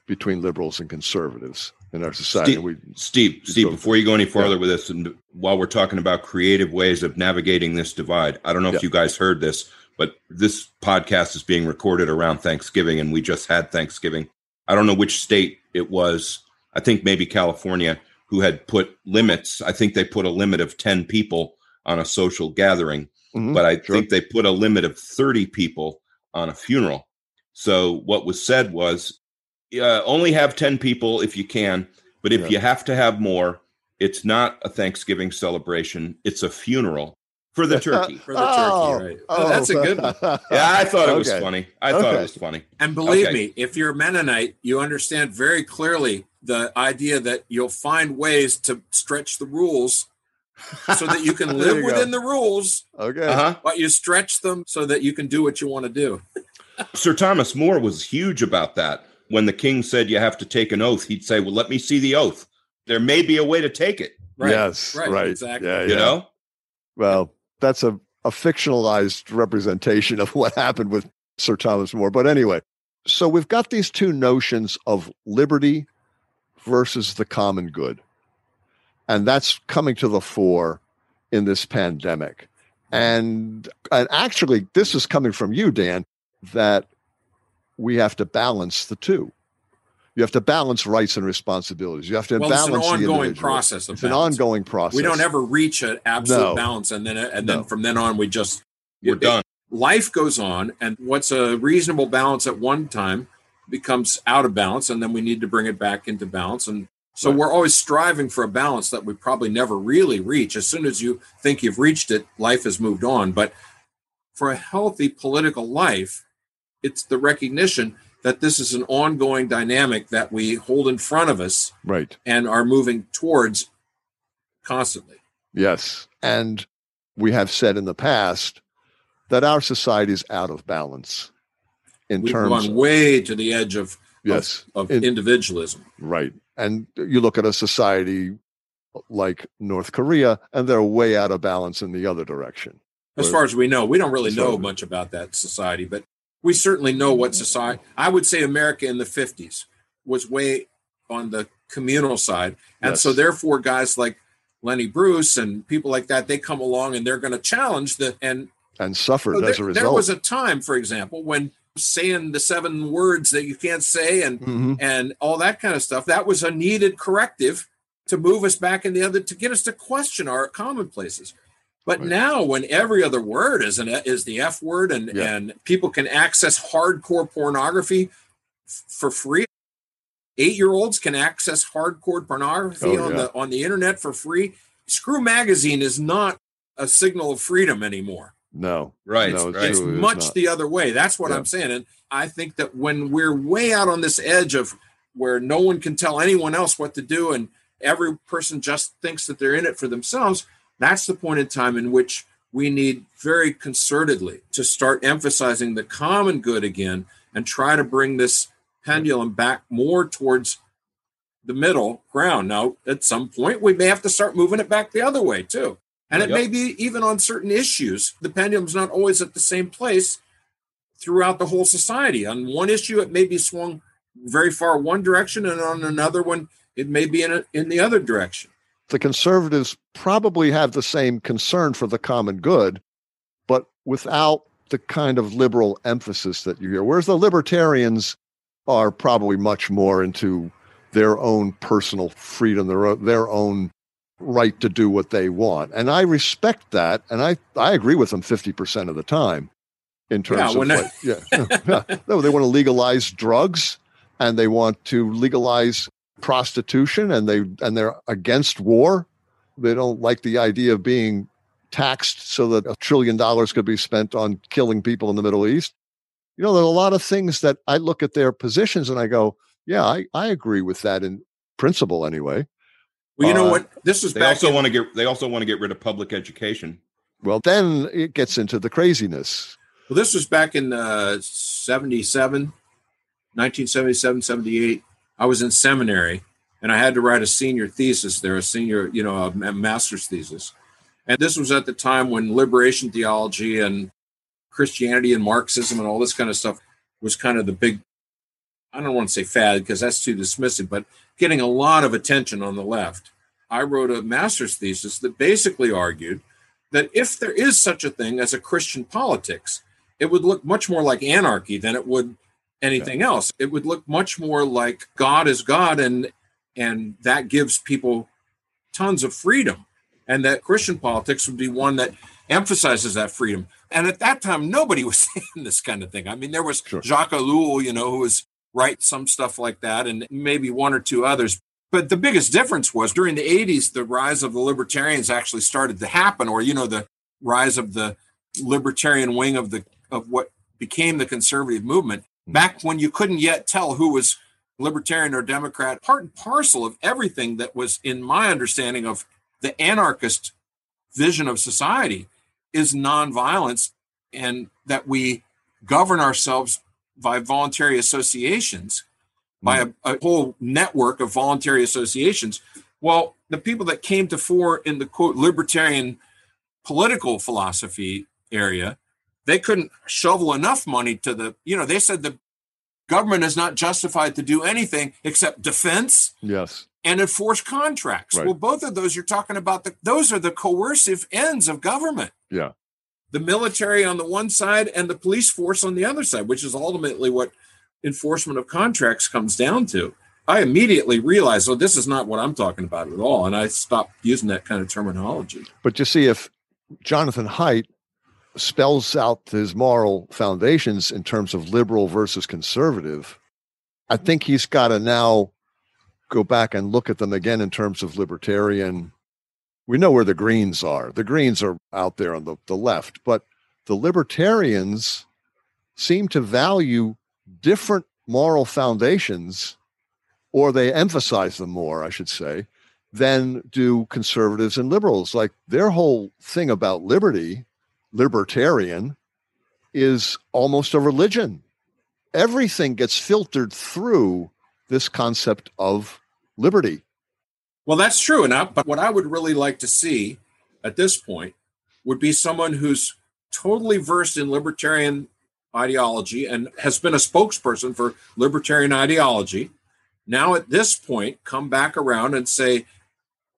between liberals and conservatives in our society. Steve, we, Steve, Steve before you go any farther Yeah. with this, and while we're talking about creative ways of navigating this divide, I don't know Yeah. if you guys heard this, but this podcast is being recorded around Thanksgiving, and we just had Thanksgiving. I don't know which state it was. I think maybe California, who had put limits. I think they put a limit of 10 people on a social gathering Mhm, but I sure. think they put a limit of 30 people on a funeral. So what was said was uh, only have 10 people if you can, but if Yeah. you have to have more, it's not a Thanksgiving celebration, it's a funeral for the turkey. For the turkey, right. Oh, that's a good one. yeah, I thought it was Okay. funny. I thought it was funny. And believe Okay. me, if you're a Mennonite, you understand very clearly the idea that you'll find ways to stretch the rules so that you can live you go. within the rules, Okay. Uh-huh. but you stretch them so that you can do what you want to do. Sir Thomas More was huge about that. When the king said you have to take an oath, he'd say, "Well, let me see the oath. There may be a way to take it." Right. Yes. right, Right. exactly. Yeah. You yeah. know? Well, that's a, a fictionalized representation of what happened with Sir Thomas More. But anyway, so we've got these two notions of liberty versus the common good. And that's coming to the fore in this pandemic. And and actually this is coming from you, Dan, that we have to balance the two. You have to balance rights and responsibilities. You have to Well, it's an balance the ongoing process. Of It's an ongoing process. We don't ever reach an absolute No. balance, and then and then No. from then on we just We're it- done. life goes on and what's a reasonable balance at one time becomes out of balance and then we need to bring it back into balance and so Right. we're always striving for a balance that we probably never really reach as soon as you think you've reached it life has moved on but for a healthy political life it's the recognition that this is an ongoing dynamic that we hold in front of us Right. and are moving towards constantly Yes. And we have said in the past that our society is out of balance in we've terms gone way to the edge of yes, of in- individualism right. And you look at a society like North Korea and they're way out of balance in the other direction. As far as we know, we don't really know much about that society, but we certainly know what society. I would say America in the fifties was way on the communal side, and Yes. so therefore, guys like Lenny Bruce and people like that, they come along and they're going to challenge the. And and suffered so as a there, result. there was a time, for example, when saying the seven words that you can't say and Mhm. and all that kind of stuff that was a needed corrective to move us back in the other to get us to question our commonplaces but Right. now when every other word is an is the f word and Yeah. and people can access hardcore pornography f- for free eight year olds can access hardcore pornography Oh, on yeah. the on the internet for free screw magazine is not a signal of freedom anymore no. Right. No, it's True, it's much not. the other way. That's what Yeah. I'm saying. And I think that when we're way out on this edge of where no one can tell anyone else what to do and every person just thinks that they're in it for themselves, that's the point in time in which we need very concertedly to start emphasizing the common good again and try to bring this pendulum back more towards the middle ground. Now, at some point, we may have to start moving it back the other way too. And it Yep. may be even on certain issues. The pendulum's not always at the same place throughout the whole society. On one issue, it may be swung very far one direction, and on another one, it may be in, a, in the other direction. The conservatives probably have the same concern for the common good, but without the kind of liberal emphasis that you hear. Whereas the libertarians are probably much more into their own personal freedom, their own, their own right to do what they want. And I respect that. And I, I agree with them 50% of the time in terms Yeah, of, like, yeah, yeah. No, they want to legalize drugs and they want to legalize prostitution and they and they're against war. They don't like the idea of being taxed so that a trillion dollars could be spent on killing people in the Middle East. You know, there are a lot of things that I look at their positions and I go, yeah, I, I agree with that in principle anyway. Well, you know Uh, what? This is They back also in- want to get they also want to get rid of public education. Well, then it gets into the craziness. Well, this was back in uh, 77, 1977, 78. I was in seminary and I had to write a senior thesis there, a senior, you know, a master's thesis. And this was at the time when liberation theology and Christianity and Marxism and all this kind of stuff was kind of the big, I don't want to say fad because that's too dismissive, but getting a lot of attention on the left. I wrote a master's thesis that basically argued that if there is such a thing as a Christian politics, it would look much more like anarchy than it would anything yeah. else. It would look much more like God is God and and that gives people tons of freedom. And that Christian politics would be one that emphasizes that freedom. And at that time, nobody was saying this kind of thing. I mean, there was sure. Jacques Ellul, you know, who was write some stuff like that, and maybe one or two others. But the biggest difference was during the 80s, the rise of the libertarians actually started to happen, or, you know, the rise of the libertarian wing of the of what became the conservative movement. Back when you couldn't yet tell who was libertarian or democrat part and parcel of everything that was in my understanding of the anarchist vision of society is nonviolence and that we govern ourselves by voluntary associations by hmm. a, a, whole network of voluntary associations. Well, the people that came to fore in the quote libertarian political philosophy area, they couldn't shovel enough money to the, you know, they said the government is not justified to do anything except defense. Yes. And enforce contracts. Right. Well, both of those you're talking about the those are the coercive ends of government. Yeah. The military on the one side and the police force on the other side, which is ultimately what enforcement of contracts comes down to. I immediately realized, oh, this is not what I'm talking about at all. And I stopped using that kind of terminology. But you see, if Jonathan Haidt spells out his moral foundations in terms of liberal versus conservative, I think he's got to now go back and look at them again in terms of libertarian. We know where the Greens are. The Greens are out there on the, the left, but the libertarians seem to value different moral foundations, or they emphasize them more, I should say, than do conservatives and liberals. Like their whole thing about liberty, libertarian, is almost a religion. Everything gets filtered through this concept of liberty. Well, that's true. enough. But what I would really like to see at this point would be someone who's totally versed in libertarian ideology and has been a spokesperson for libertarian ideology. Now, at this point, come back around and say,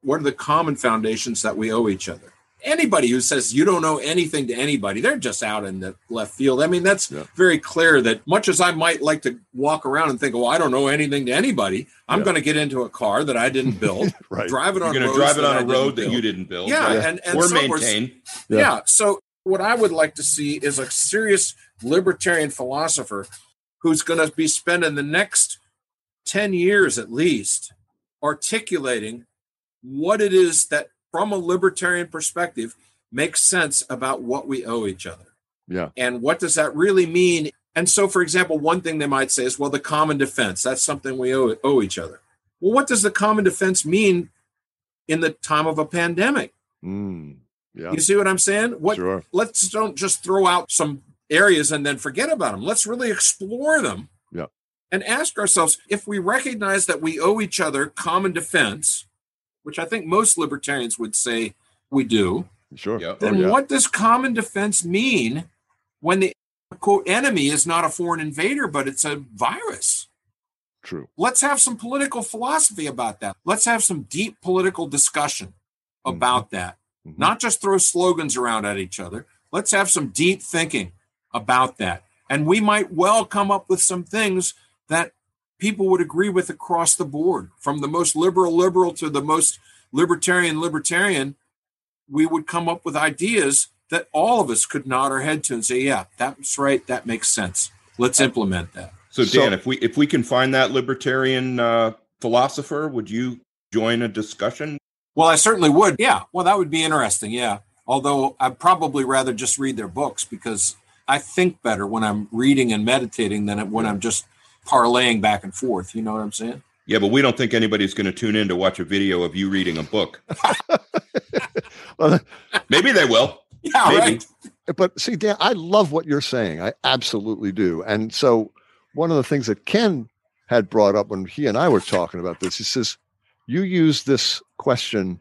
what are the common foundations that we owe each other? Anybody who says you don't know anything to anybody, they're just out in the left field. I mean, that's yeah. very clear that much as I might like to walk around and think, oh, I don't know anything to anybody, I'm yeah. going to get into a car that I didn't build, right. drive it on You're drive it on a road that you didn't build. Yeah. yeah. And, and or so maintain. yeah. So what I would like to see is a serious libertarian philosopher who's going to be spending the next 10 years at least articulating what it is that, from a libertarian perspective, makes sense about what we owe each other. Yeah. And what does that really mean? And so, for example, one thing they might say is, well, the common defense, that's something we owe, owe each other. Well, what does the common defense mean in the time of a pandemic? Mm. Yeah. You see what I'm saying? What sure. let's don't just throw out some areas and then forget about them. Let's really explore them. Yeah. And ask ourselves if we recognize that we owe each other common defense, which I think most libertarians would say we do. Sure. Yep. Then oh, yeah. what does common defense mean when the quote enemy is not a foreign invader, but it's a virus? True. Let's have some political philosophy about that. Let's have some deep political discussion about mm-hmm. that. Mm-hmm. Not just throw slogans around at each other. Let's have some deep thinking about that. And we might well come up with some things that people would agree with across the board, from the most liberal liberal to the most libertarian libertarian. We would come up with ideas that all of us could nod our head to and say, "Yeah, that's right. That makes sense. Let's implement that." So, Dan, so, if we if we can find that libertarian uh, philosopher, would you join a discussion? Well, I certainly would. Yeah. Well, that would be interesting. Yeah. Although I'd probably rather just read their books because I think better when I'm reading and meditating than when I'm just parlaying back and forth. You know what I'm saying? Yeah, but we don't think anybody's going to tune in to watch a video of you reading a book. well, Maybe they will. Yeah, Maybe. right. but see, Dan, I love what you're saying. I absolutely do. And so, one of the things that Ken had brought up when he and I were talking about this, he says, You use this question,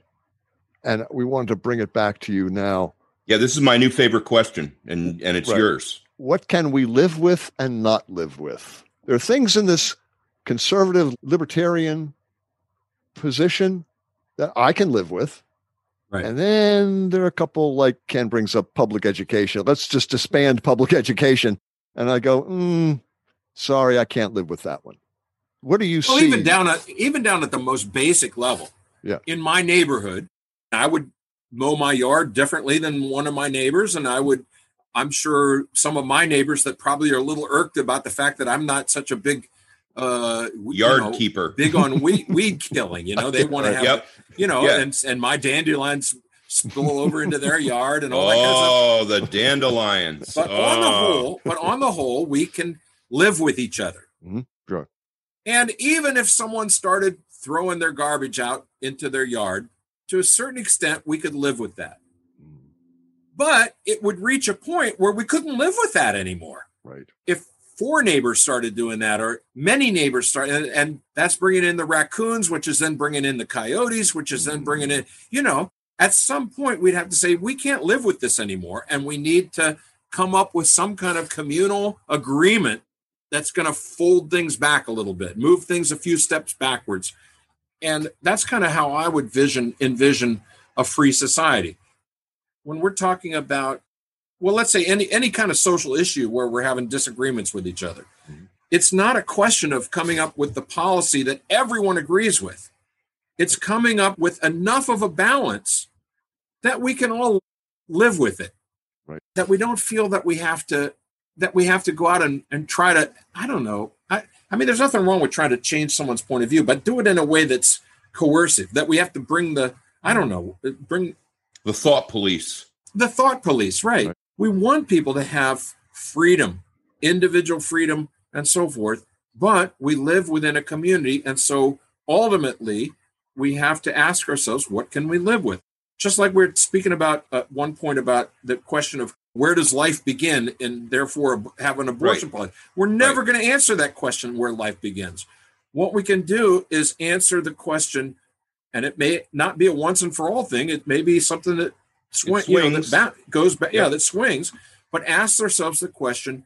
and we wanted to bring it back to you now. Yeah, this is my new favorite question, and and it's Right. yours. What can we live with and not live with? There are things in this conservative libertarian position that I can live with. Right. And then there are a couple like Ken brings up public education. Let's just disband public education. And I go, mm, sorry, I can't live with that one. What do you Well, see? even down at even down at the most basic level. Yeah. In my neighborhood, I would mow my yard differently than one of my neighbors, and I would. I'm sure some of my neighbors that probably are a little irked about the fact that I'm not such a big uh, you Yard know, keeper. big on weed, weed killing. You know, they want to have, Yep. you know, Yeah. and and my dandelions spill over into their yard and all that kind of. Oh, the dandelions. But on the Oh. whole, but on the whole, we can live with each other. Mhm, sure. And even if someone started throwing their garbage out into their yard, to a certain extent, we could live with that. But it would reach a point where we couldn't live with that anymore. right. If four neighbors started doing that, or many neighbors start, and, and that's bringing in the raccoons, which is then bringing in the coyotes, which is then bringing in, you know, at some point we'd have to say we can't live with this anymore, and we need to come up with some kind of communal agreement that's going to fold things back a little bit, move things a few steps backwards, and that's kind of how I would vision envision a free society. When we're talking about well let's say any any kind of social issue where we're having disagreements with each other mm-hmm. it's not a question of coming up with the policy that everyone agrees with. It's coming up with enough of a balance that we can all live with it. Right. that we don't feel that we have to that we have to go out and, and try to i don't know. I, I mean there's nothing wrong with trying to change someone's point of view but do it in a way that's coercive that we have to bring the i don't know bring The thought police. the thought police right. Right. we want people to have freedom individual freedom and so forth but we live within a community and so ultimately we have to ask ourselves what can we live with just like we're speaking about at one point about the question of where does life begin and therefore have an abortion policy we're never going to answer that question where life begins what we can do is answer the question and it may not be a once and for all thing it may be something that swing, you know, that swings. ba- goes back yeah Yeah. that swings but ask ourselves the question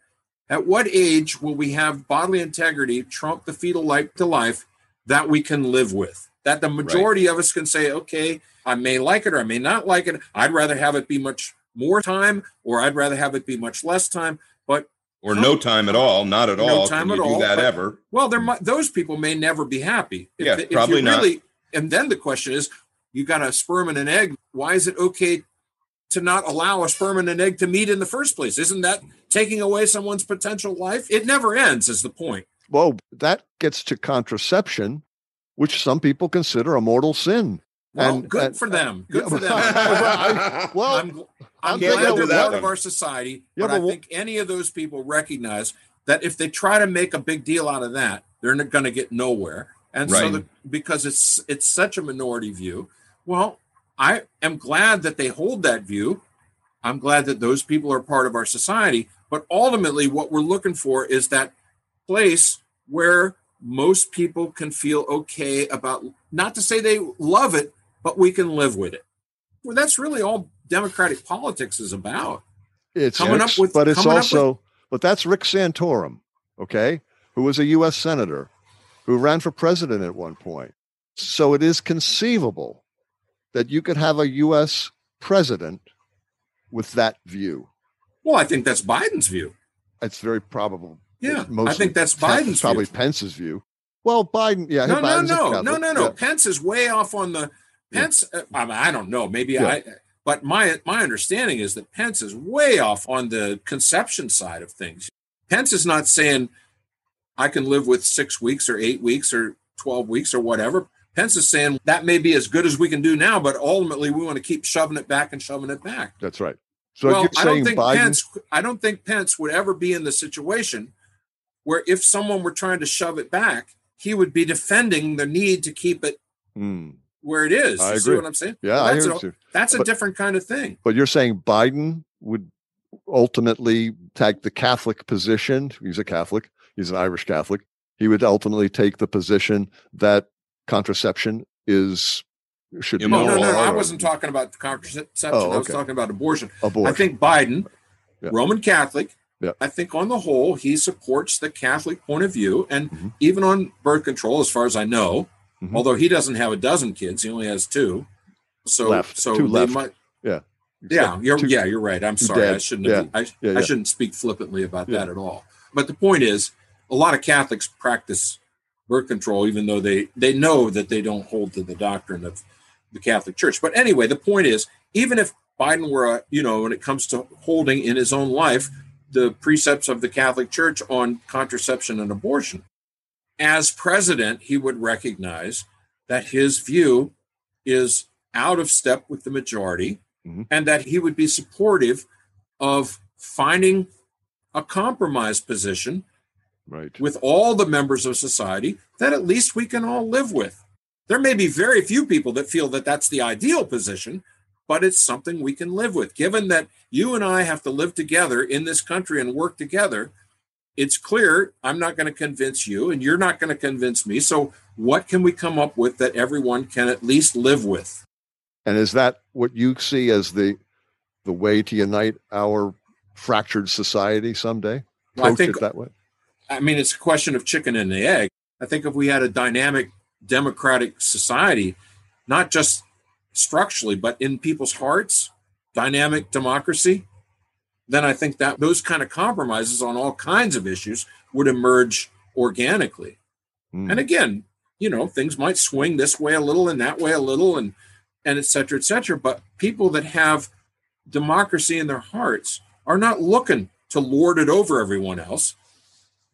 at what age will we have bodily integrity trump the fetal life to life that we can live with that the majority of us can say okay i may like it or i may not like it i'd rather have it be much more time or i'd rather have it be much less time but Or no time at all. Not at No all. time Can you at do all, that but- ever? well, there might those people may never be happy. If, Yeah, if probably not. really, and then the question is, you got a sperm and an egg. Why is it okay to not allow a sperm and an egg to meet in the first place? Isn't that taking away someone's potential life? It never ends. Is the point? Well, that gets to contraception, which some people consider a mortal sin. Well, And- good and- for them. Good Yeah, for them. I- well, I'm, I'm glad they're that part of our society, Yeah, but I but wh- think any of those people recognize that if they try to make a big deal out of that, they're not going to get nowhere. And so, the, because it's it's such a minority view, well, I am glad that they hold that view. I'm glad that those people are part of our society. But ultimately, what we're looking for is that place where most people can feel okay about. Not to say they love it, but we can live with it. Well, that's really all democratic politics is about. It's Coming up with- but it's also, but that's Rick Santorum, okay, who was a U.S. senator, who ran for president at one point. So it is conceivable that you could have a U.S. president with that view. Well, I think that's Biden's view. It's very probable. Yeah, I think that's Biden's probably view. Pence's view. Well, Biden, yeah, No, no, Biden's a no, no, no, no. yeah. Pence is way off on the Pence. uh, I, mean, I don't know. Maybe Yeah. I. But my my understanding is that Pence is way off on the conception side of things. Pence is not saying I can live with six weeks or eight weeks or twelve weeks or whatever. Pence is saying that may be as good as we can do now, but ultimately we want to keep shoving it back and shoving it back. That's right. So well, I don't think Biden, Pence. I don't think Pence would ever be in the situation where, if someone were trying to shove it back, he would be defending the need to keep it Hmm. where it is. I you see agree. what I'm saying? Yeah, Well, I that's, hear a, you. that's a But- different kind of thing. But you're saying Biden would ultimately take the Catholic position. He's a Catholic. He's an Irish Catholic. He would ultimately take the position that contraception is should be no, no, no. I wasn't talking about contraception. Oh, I was talking about abortion. abortion. I think Biden, Yeah. Roman Catholic, Yeah. I think on the whole, he supports the Catholic point of view. And Mhm. even on birth control, as far as I know, Mhm. although he doesn't have a dozen kids, he only has two. So, Left. so Two left. might, Yeah. yeah, you're, Two- yeah, you're right. I'm sorry. I shouldn't have, I, Yeah, I shouldn't speak flippantly about Yeah. that at all. But the point is, a lot of Catholics practice birth control, even though they they know that they don't hold to the doctrine of the Catholic Church. But anyway, the point is, even if Biden were, a, you know, when it comes to holding in his own life the precepts of the Catholic Church on contraception and abortion, as president, he would recognize that his view is out of step with the majority Mhm. and that he would be supportive of finding a compromise position right. with all the members of society that at least we can all live with. There may be very few people that feel that that's the ideal position, but it's something we can live with. Given that you and I have to live together in this country and work together, it's clear I'm not going to convince you and you're not going to convince me. So, what can we come up with that everyone can at least live with? And is that what you see as the the way to unite our fractured society someday? Well, I Approach think it that way. I mean, it's a question of chicken and the egg. I think if we had a dynamic democratic society, not just structurally, but in people's hearts, dynamic democracy, then I think that those kind of compromises on all kinds of issues would emerge organically. Mm. And again, you know, things might swing this way a little and that way a little and and et cetera, et cetera. But people that have democracy in their hearts are not looking to lord it over everyone else.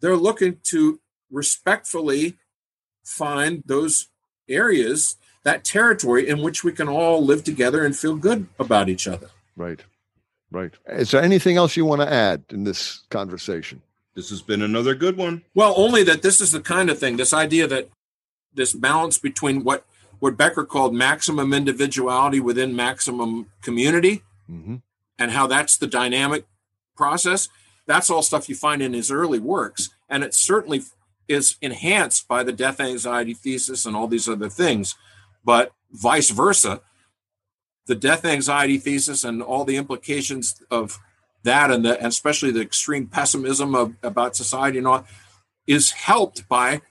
They're looking to respectfully find those areas, that territory in which we can all live together and feel good about each other. Right. Right. Is there anything else you want to add in this conversation? This has been another good one. Well, only that this is the kind of thing, this idea that this balance between what what Becker called maximum individuality within maximum community hmm and how that's the dynamic process. That's all stuff you find in his early works. And it certainly is enhanced by the death anxiety thesis and all these other things. But vice versa, the death anxiety thesis and all the implications of that and, the, and especially the extreme pessimism of, about society and all is helped by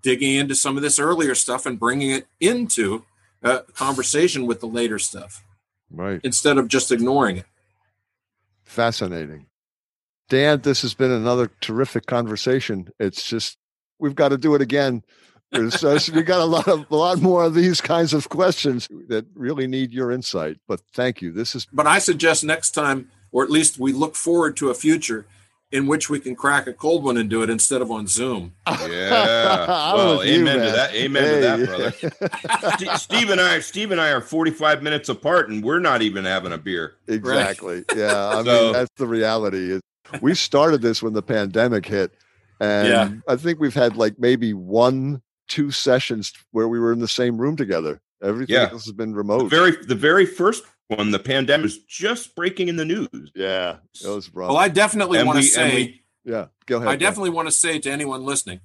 digging into some of this earlier stuff and bringing it into a conversation with the later stuff Right. instead of just ignoring it. Fascinating. Dan, this has been another terrific conversation. It's just we've got to do it again. There's uh, we got a lot of a lot more of these kinds of questions that really need your insight. But thank you. This is But I suggest next time, or at least we look forward to a future in which we can crack a cold one and do it instead of on Zoom. Yeah. Well, with you, amen to that. Amen to that, brother. St- Steve and I, Steve and I are 45 minutes apart, and we're not even having a beer. Exactly. Yeah. I So- mean, that's the reality. Is we started this when the pandemic hit, and Yeah. I think we've had like maybe one, two sessions where we were in the same room together. Everything Yeah. else has been The remote. very, the very first one, the pandemic was just breaking in the news. yeah, it was rough. Well, I definitely want to say, we- yeah, go ahead. I definitely want to say to anyone listening,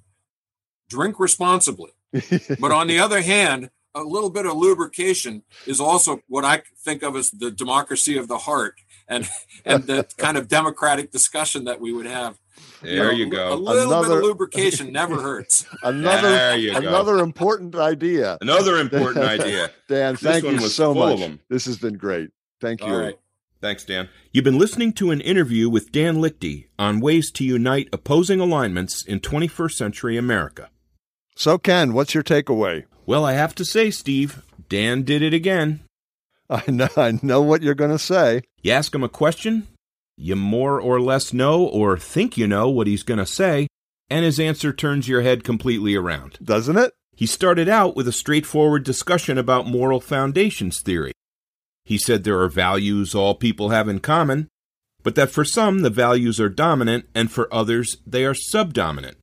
drink responsibly. But on the other hand, a little bit of lubrication is also what I think of as the democracy of the heart and and the kind of democratic discussion that we would have. There know, you go. A go. little bit of lubrication never hurts. another There you go. another important idea. Another important idea. Dan, This thank one you was so full much. of 'em. This has been great. Thank you. All right. Thanks, Dan. You've been listening to an interview with Dan Liechty on ways to unite opposing alignments in 21st century America. So, Ken, what's your takeaway? Well, I have to say, Steve, Dan did it again. I know, I know what you're going to say. You ask him a question, you more or less know or think you know what he's going to say, and his answer turns your head completely around. Doesn't it? He started out with a straightforward discussion about moral foundations theory. He said there are values all people have in common, but that for some the values are dominant and for others they are subdominant.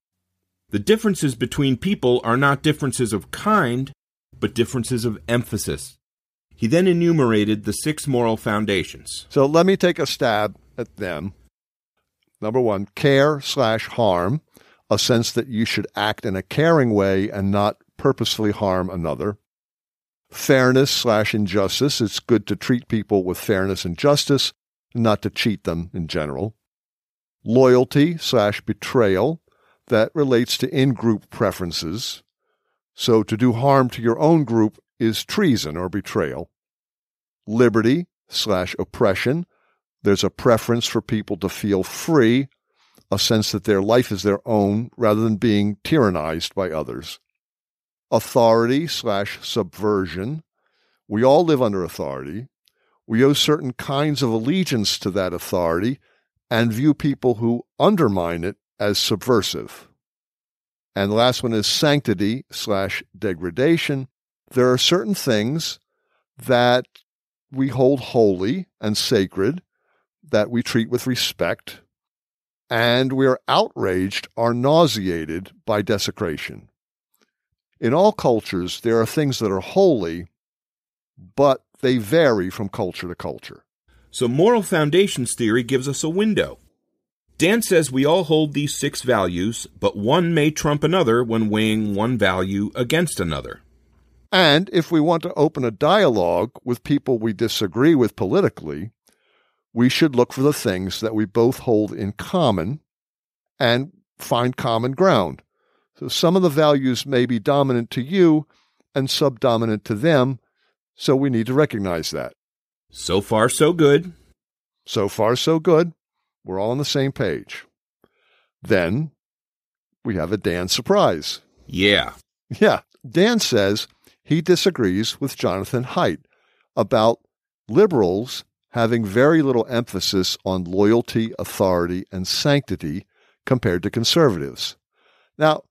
The differences between people are not differences of kind, but differences of emphasis. He then enumerated the six moral foundations. So let me take a stab at them. Number one, care slash harm, a sense that you should act in a caring way and not purposefully harm another. Fairness slash injustice, it's good to treat people with fairness and justice, not to cheat them in general. Loyalty slash betrayal, that relates to in group preferences. So to do harm to your own group is treason or betrayal. Liberty slash oppression, there's a preference for people to feel free, a sense that their life is their own rather than being tyrannized by others. Authority slash subversion, we all live under authority. We owe certain kinds of allegiance to that authority and view people who undermine it as subversive. And the last one is sanctity slash degradation. There are certain things that we hold holy and sacred, that we treat with respect, and we are outraged or nauseated by desecration. In all cultures, there are things that are holy, but they vary from culture to culture. So, moral foundations theory gives us a window. Dan says we all hold these six values, but one may trump another when weighing one value against another. And if we want to open a dialogue with people we disagree with politically, we should look for the things that we both hold in common and find common ground. So some of the values may be dominant to you and subdominant to them, so we need to recognize that. So far, so good. So far, so good. We're all on the same page. Then we have a Dan surprise. Yeah. Yeah. Dan says he disagrees with Jonathan Haidt about liberals having very little emphasis on loyalty, authority, and sanctity compared to conservatives. Now,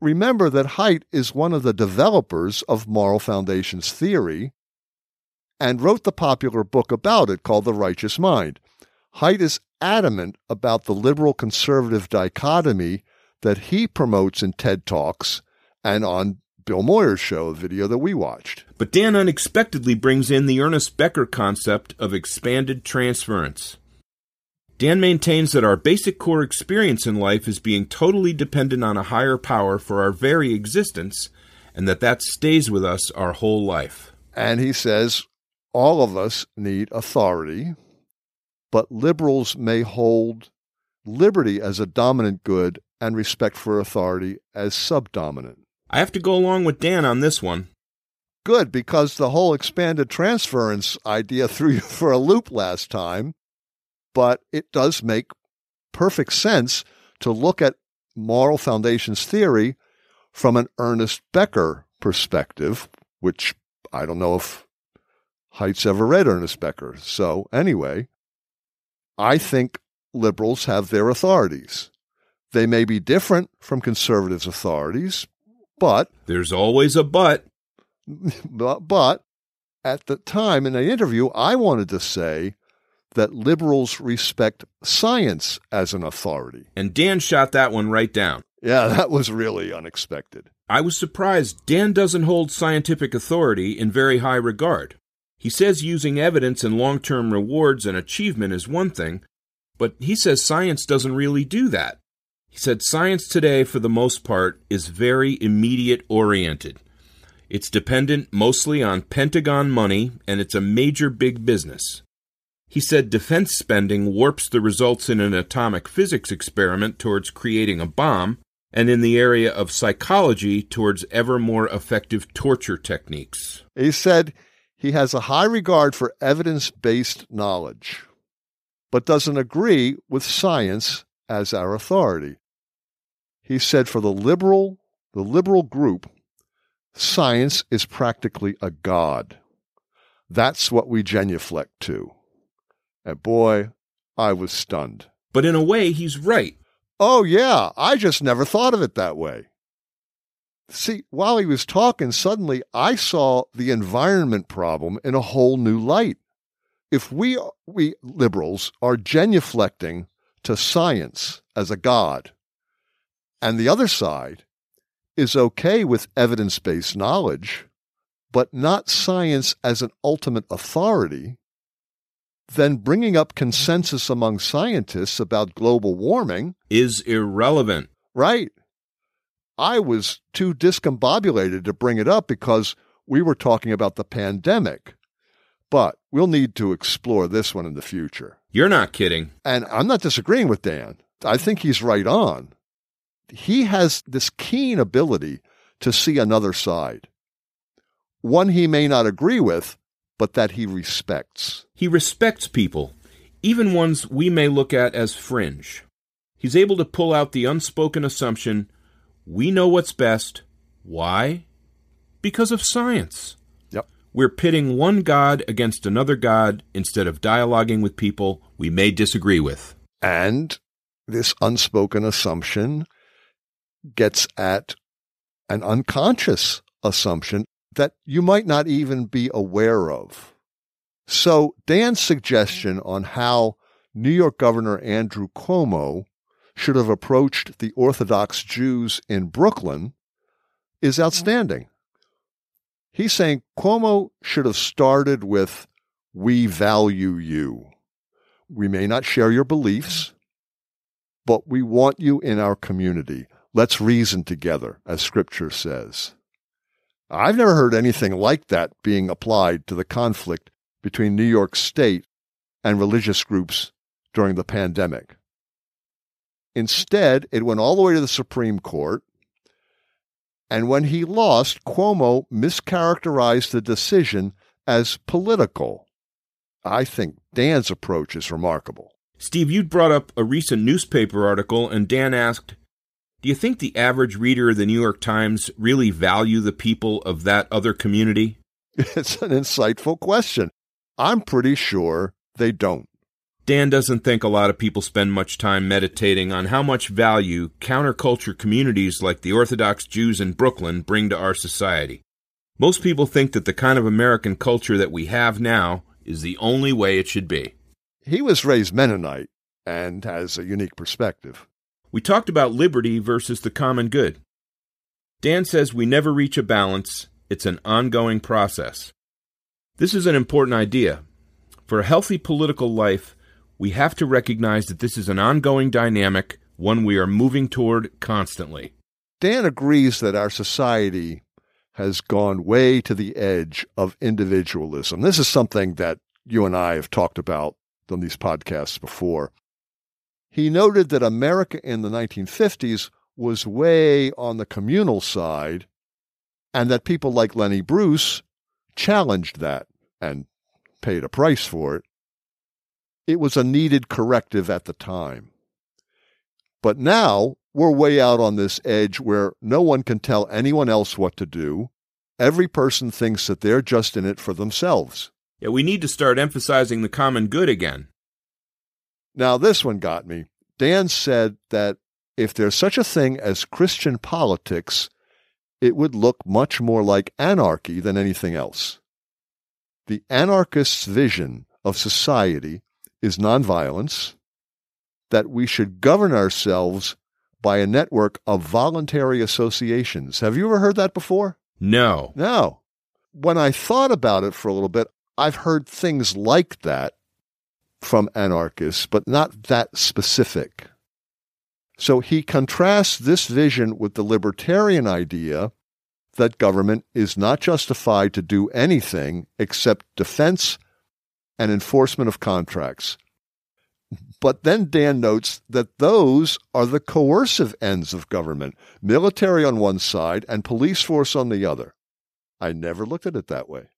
remember that Haidt is one of the developers of moral foundations theory and wrote the popular book about it called The Righteous Mind. Haidt is adamant about the liberal conservative dichotomy that he promotes in TED Talks and on Bill Moyers' show, a video that we watched. But Dan unexpectedly brings in the Ernest Becker concept of expanded transference. Dan maintains that our basic core experience in life is being totally dependent on a higher power for our very existence, and that that stays with us our whole life. And he says all of us need authority, but liberals may hold liberty as a dominant good and respect for authority as subdominant. I have to go along with Dan on this one. Good, because the whole expanded transference idea threw you for a loop last time, but it does make perfect sense to look at moral foundations theory from an Ernest Becker perspective, which I don't know if Haidt's ever read Ernest Becker. So, anyway, I think liberals have their authorities. They may be different from conservatives' authorities, but there's always a but. but, but at the time in the interview, I wanted to say that liberals respect science as an authority. And Dan shot that one right down. Yeah, that was really unexpected. I was surprised Dan doesn't hold scientific authority in very high regard. He says using evidence and long term rewards and achievement is one thing, but he says science doesn't really do that. He said science today, for the most part, is very immediate oriented. It's dependent mostly on Pentagon money, and it's a major big business. He said defense spending warps the results in an atomic physics experiment towards creating a bomb, and in the area of psychology towards ever more effective torture techniques. He said he has a high regard for evidence based knowledge, but doesn't agree with science as our authority. He said for the liberal, the liberal group, science is practically a god. That's what we genuflect to. And boy, I was stunned. But in a way, he's right. Oh, yeah, I just never thought of it that way. See, while he was talking, suddenly I saw the environment problem in a whole new light. If we, we liberals are genuflecting to science as a god, and the other side is okay with evidence based knowledge, but not science as an ultimate authority, then bringing up consensus among scientists about global warming is irrelevant. Right. I was too discombobulated to bring it up because we were talking about the pandemic. But we'll need to explore this one in the future. You're not kidding. And I'm not disagreeing with Dan. I think he's right on. He has this keen ability to see another side, one he may not agree with, but that he respects. He respects people, even ones we may look at as fringe. He's able to pull out the unspoken assumption we know what's best. Why? Because of science. Yep. We're pitting one God against another God instead of dialoguing with people we may disagree with. And this unspoken assumption gets at an unconscious assumption that you might not even be aware of. So, Dan's suggestion on how New York Governor Andrew Cuomo should have approached the Orthodox Jews in Brooklyn is outstanding. He's saying Cuomo should have started with, We value you. We may not share your beliefs, but we want you in our community. Let's reason together, as Scripture says. I've never heard anything like that being applied to the conflict between New York State and religious groups during the pandemic. Instead, it went all the way to the Supreme Court. And when he lost, Cuomo mischaracterized the decision as political. I think Dan's approach is remarkable. Steve, you brought up a recent newspaper article, and Dan asked, Do you think the average reader of the New York Times really value the people of that other community? It's an insightful question. I'm pretty sure they don't. Dan doesn't think a lot of people spend much time meditating on how much value counterculture communities like the Orthodox Jews in Brooklyn bring to our society. Most people think that the kind of American culture that we have now is the only way it should be. He was raised Mennonite and has a unique perspective. We talked about liberty versus the common good. Dan says we never reach a balance, it's an ongoing process. This is an important idea. For a healthy political life, we have to recognize that this is an ongoing dynamic, one we are moving toward constantly. Dan agrees that our society has gone way to the edge of individualism. This is something that you and I have talked about on these podcasts before. He noted that America in the 1950s was way on the communal side, and that people like Lenny Bruce challenged that and paid a price for it. It was a needed corrective at the time. But now we're way out on this edge where no one can tell anyone else what to do. Every person thinks that they're just in it for themselves. Yeah, we need to start emphasizing the common good again. Now, this one got me. Dan said that if there's such a thing as Christian politics, it would look much more like anarchy than anything else. The anarchist's vision of society is nonviolence, that we should govern ourselves by a network of voluntary associations. Have you ever heard that before? No. No. When I thought about it for a little bit, I've heard things like that from anarchists, but not that specific. So he contrasts this vision with the libertarian idea that government is not justified to do anything except defense and enforcement of contracts. But then Dan notes that those are the coercive ends of government military on one side and police force on the other. I never looked at it that way.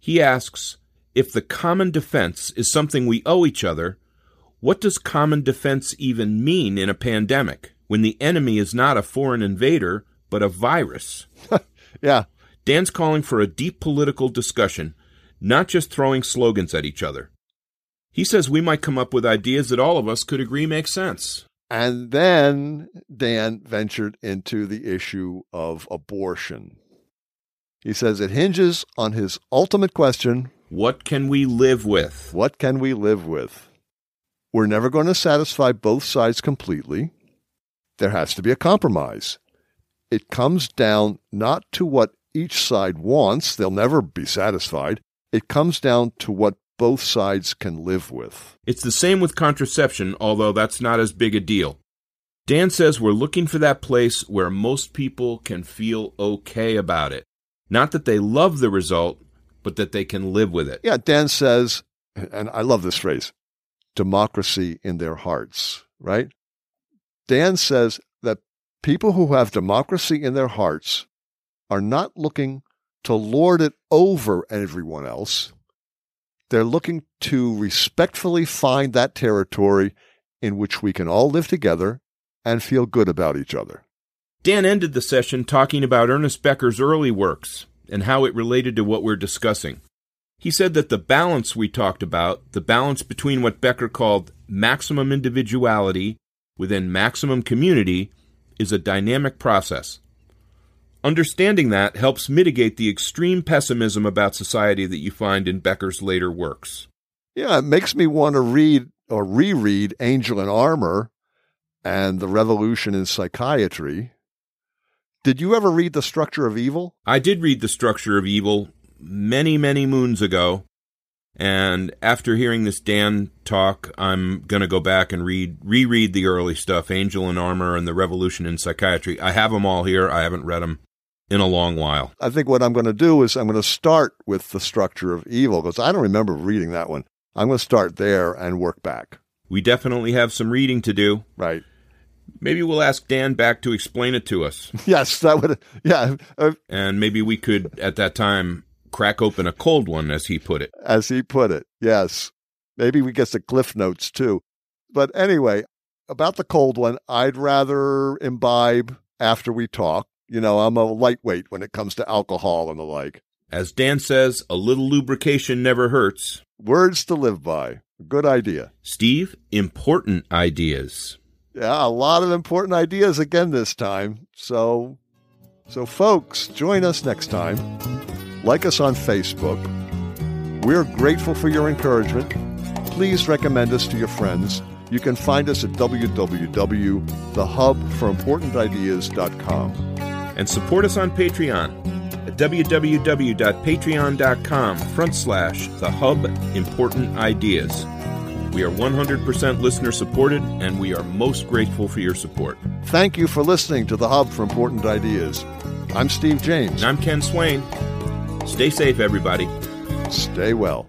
He asks if the common defense is something we owe each other, what does common defense even mean in a pandemic when the enemy is not a foreign invader, but a virus? yeah. Dan's calling for a deep political discussion, not just throwing slogans at each other. He says we might come up with ideas that all of us could agree make sense. And then Dan ventured into the issue of abortion. He says it hinges on his ultimate question What can we live with? What can we live with? We're never going to satisfy both sides completely. There has to be a compromise. It comes down not to what each side wants, they'll never be satisfied. It comes down to what both sides can live with. It's the same with contraception, although that's not as big a deal. Dan says we're looking for that place where most people can feel okay about it. Not that they love the result, but that they can live with it. Yeah, Dan says, and I love this phrase democracy in their hearts, right? Dan says that people who have democracy in their hearts are not looking to lord it over everyone else. They're looking to respectfully find that territory in which we can all live together and feel good about each other. Dan ended the session talking about Ernest Becker's early works and how it related to what we're discussing. He said that the balance we talked about, the balance between what Becker called maximum individuality within maximum community, is a dynamic process. Understanding that helps mitigate the extreme pessimism about society that you find in Becker's later works. Yeah, it makes me want to read or reread Angel in Armor and The Revolution in Psychiatry. Did you ever read The Structure of Evil? I did read The Structure of Evil many, many moons ago. And after hearing this Dan talk, I'm going to go back and read reread the early stuff, Angel in Armor and The Revolution in Psychiatry. I have them all here. I haven't read them in a long while. I think what I'm going to do is I'm going to start with The Structure of Evil because I don't remember reading that one. I'm going to start there and work back. We definitely have some reading to do. Right. Maybe we'll ask Dan back to explain it to us. Yes, that would. Yeah. Uh, and maybe we could, at that time, crack open a cold one, as he put it. As he put it, yes. Maybe we get the cliff notes too. But anyway, about the cold one, I'd rather imbibe after we talk. You know, I'm a lightweight when it comes to alcohol and the like. As Dan says, a little lubrication never hurts. Words to live by. Good idea. Steve, important ideas. Yeah, a lot of important ideas again this time. So so folks, join us next time. Like us on Facebook. We're grateful for your encouragement. Please recommend us to your friends. You can find us at www.thehubforimportantideas.com. And support us on Patreon at www.patreon.com front slash the hub important ideas. We are 100% listener supported, and we are most grateful for your support. Thank you for listening to The Hub for Important Ideas. I'm Steve James. And I'm Ken Swain. Stay safe, everybody. Stay well.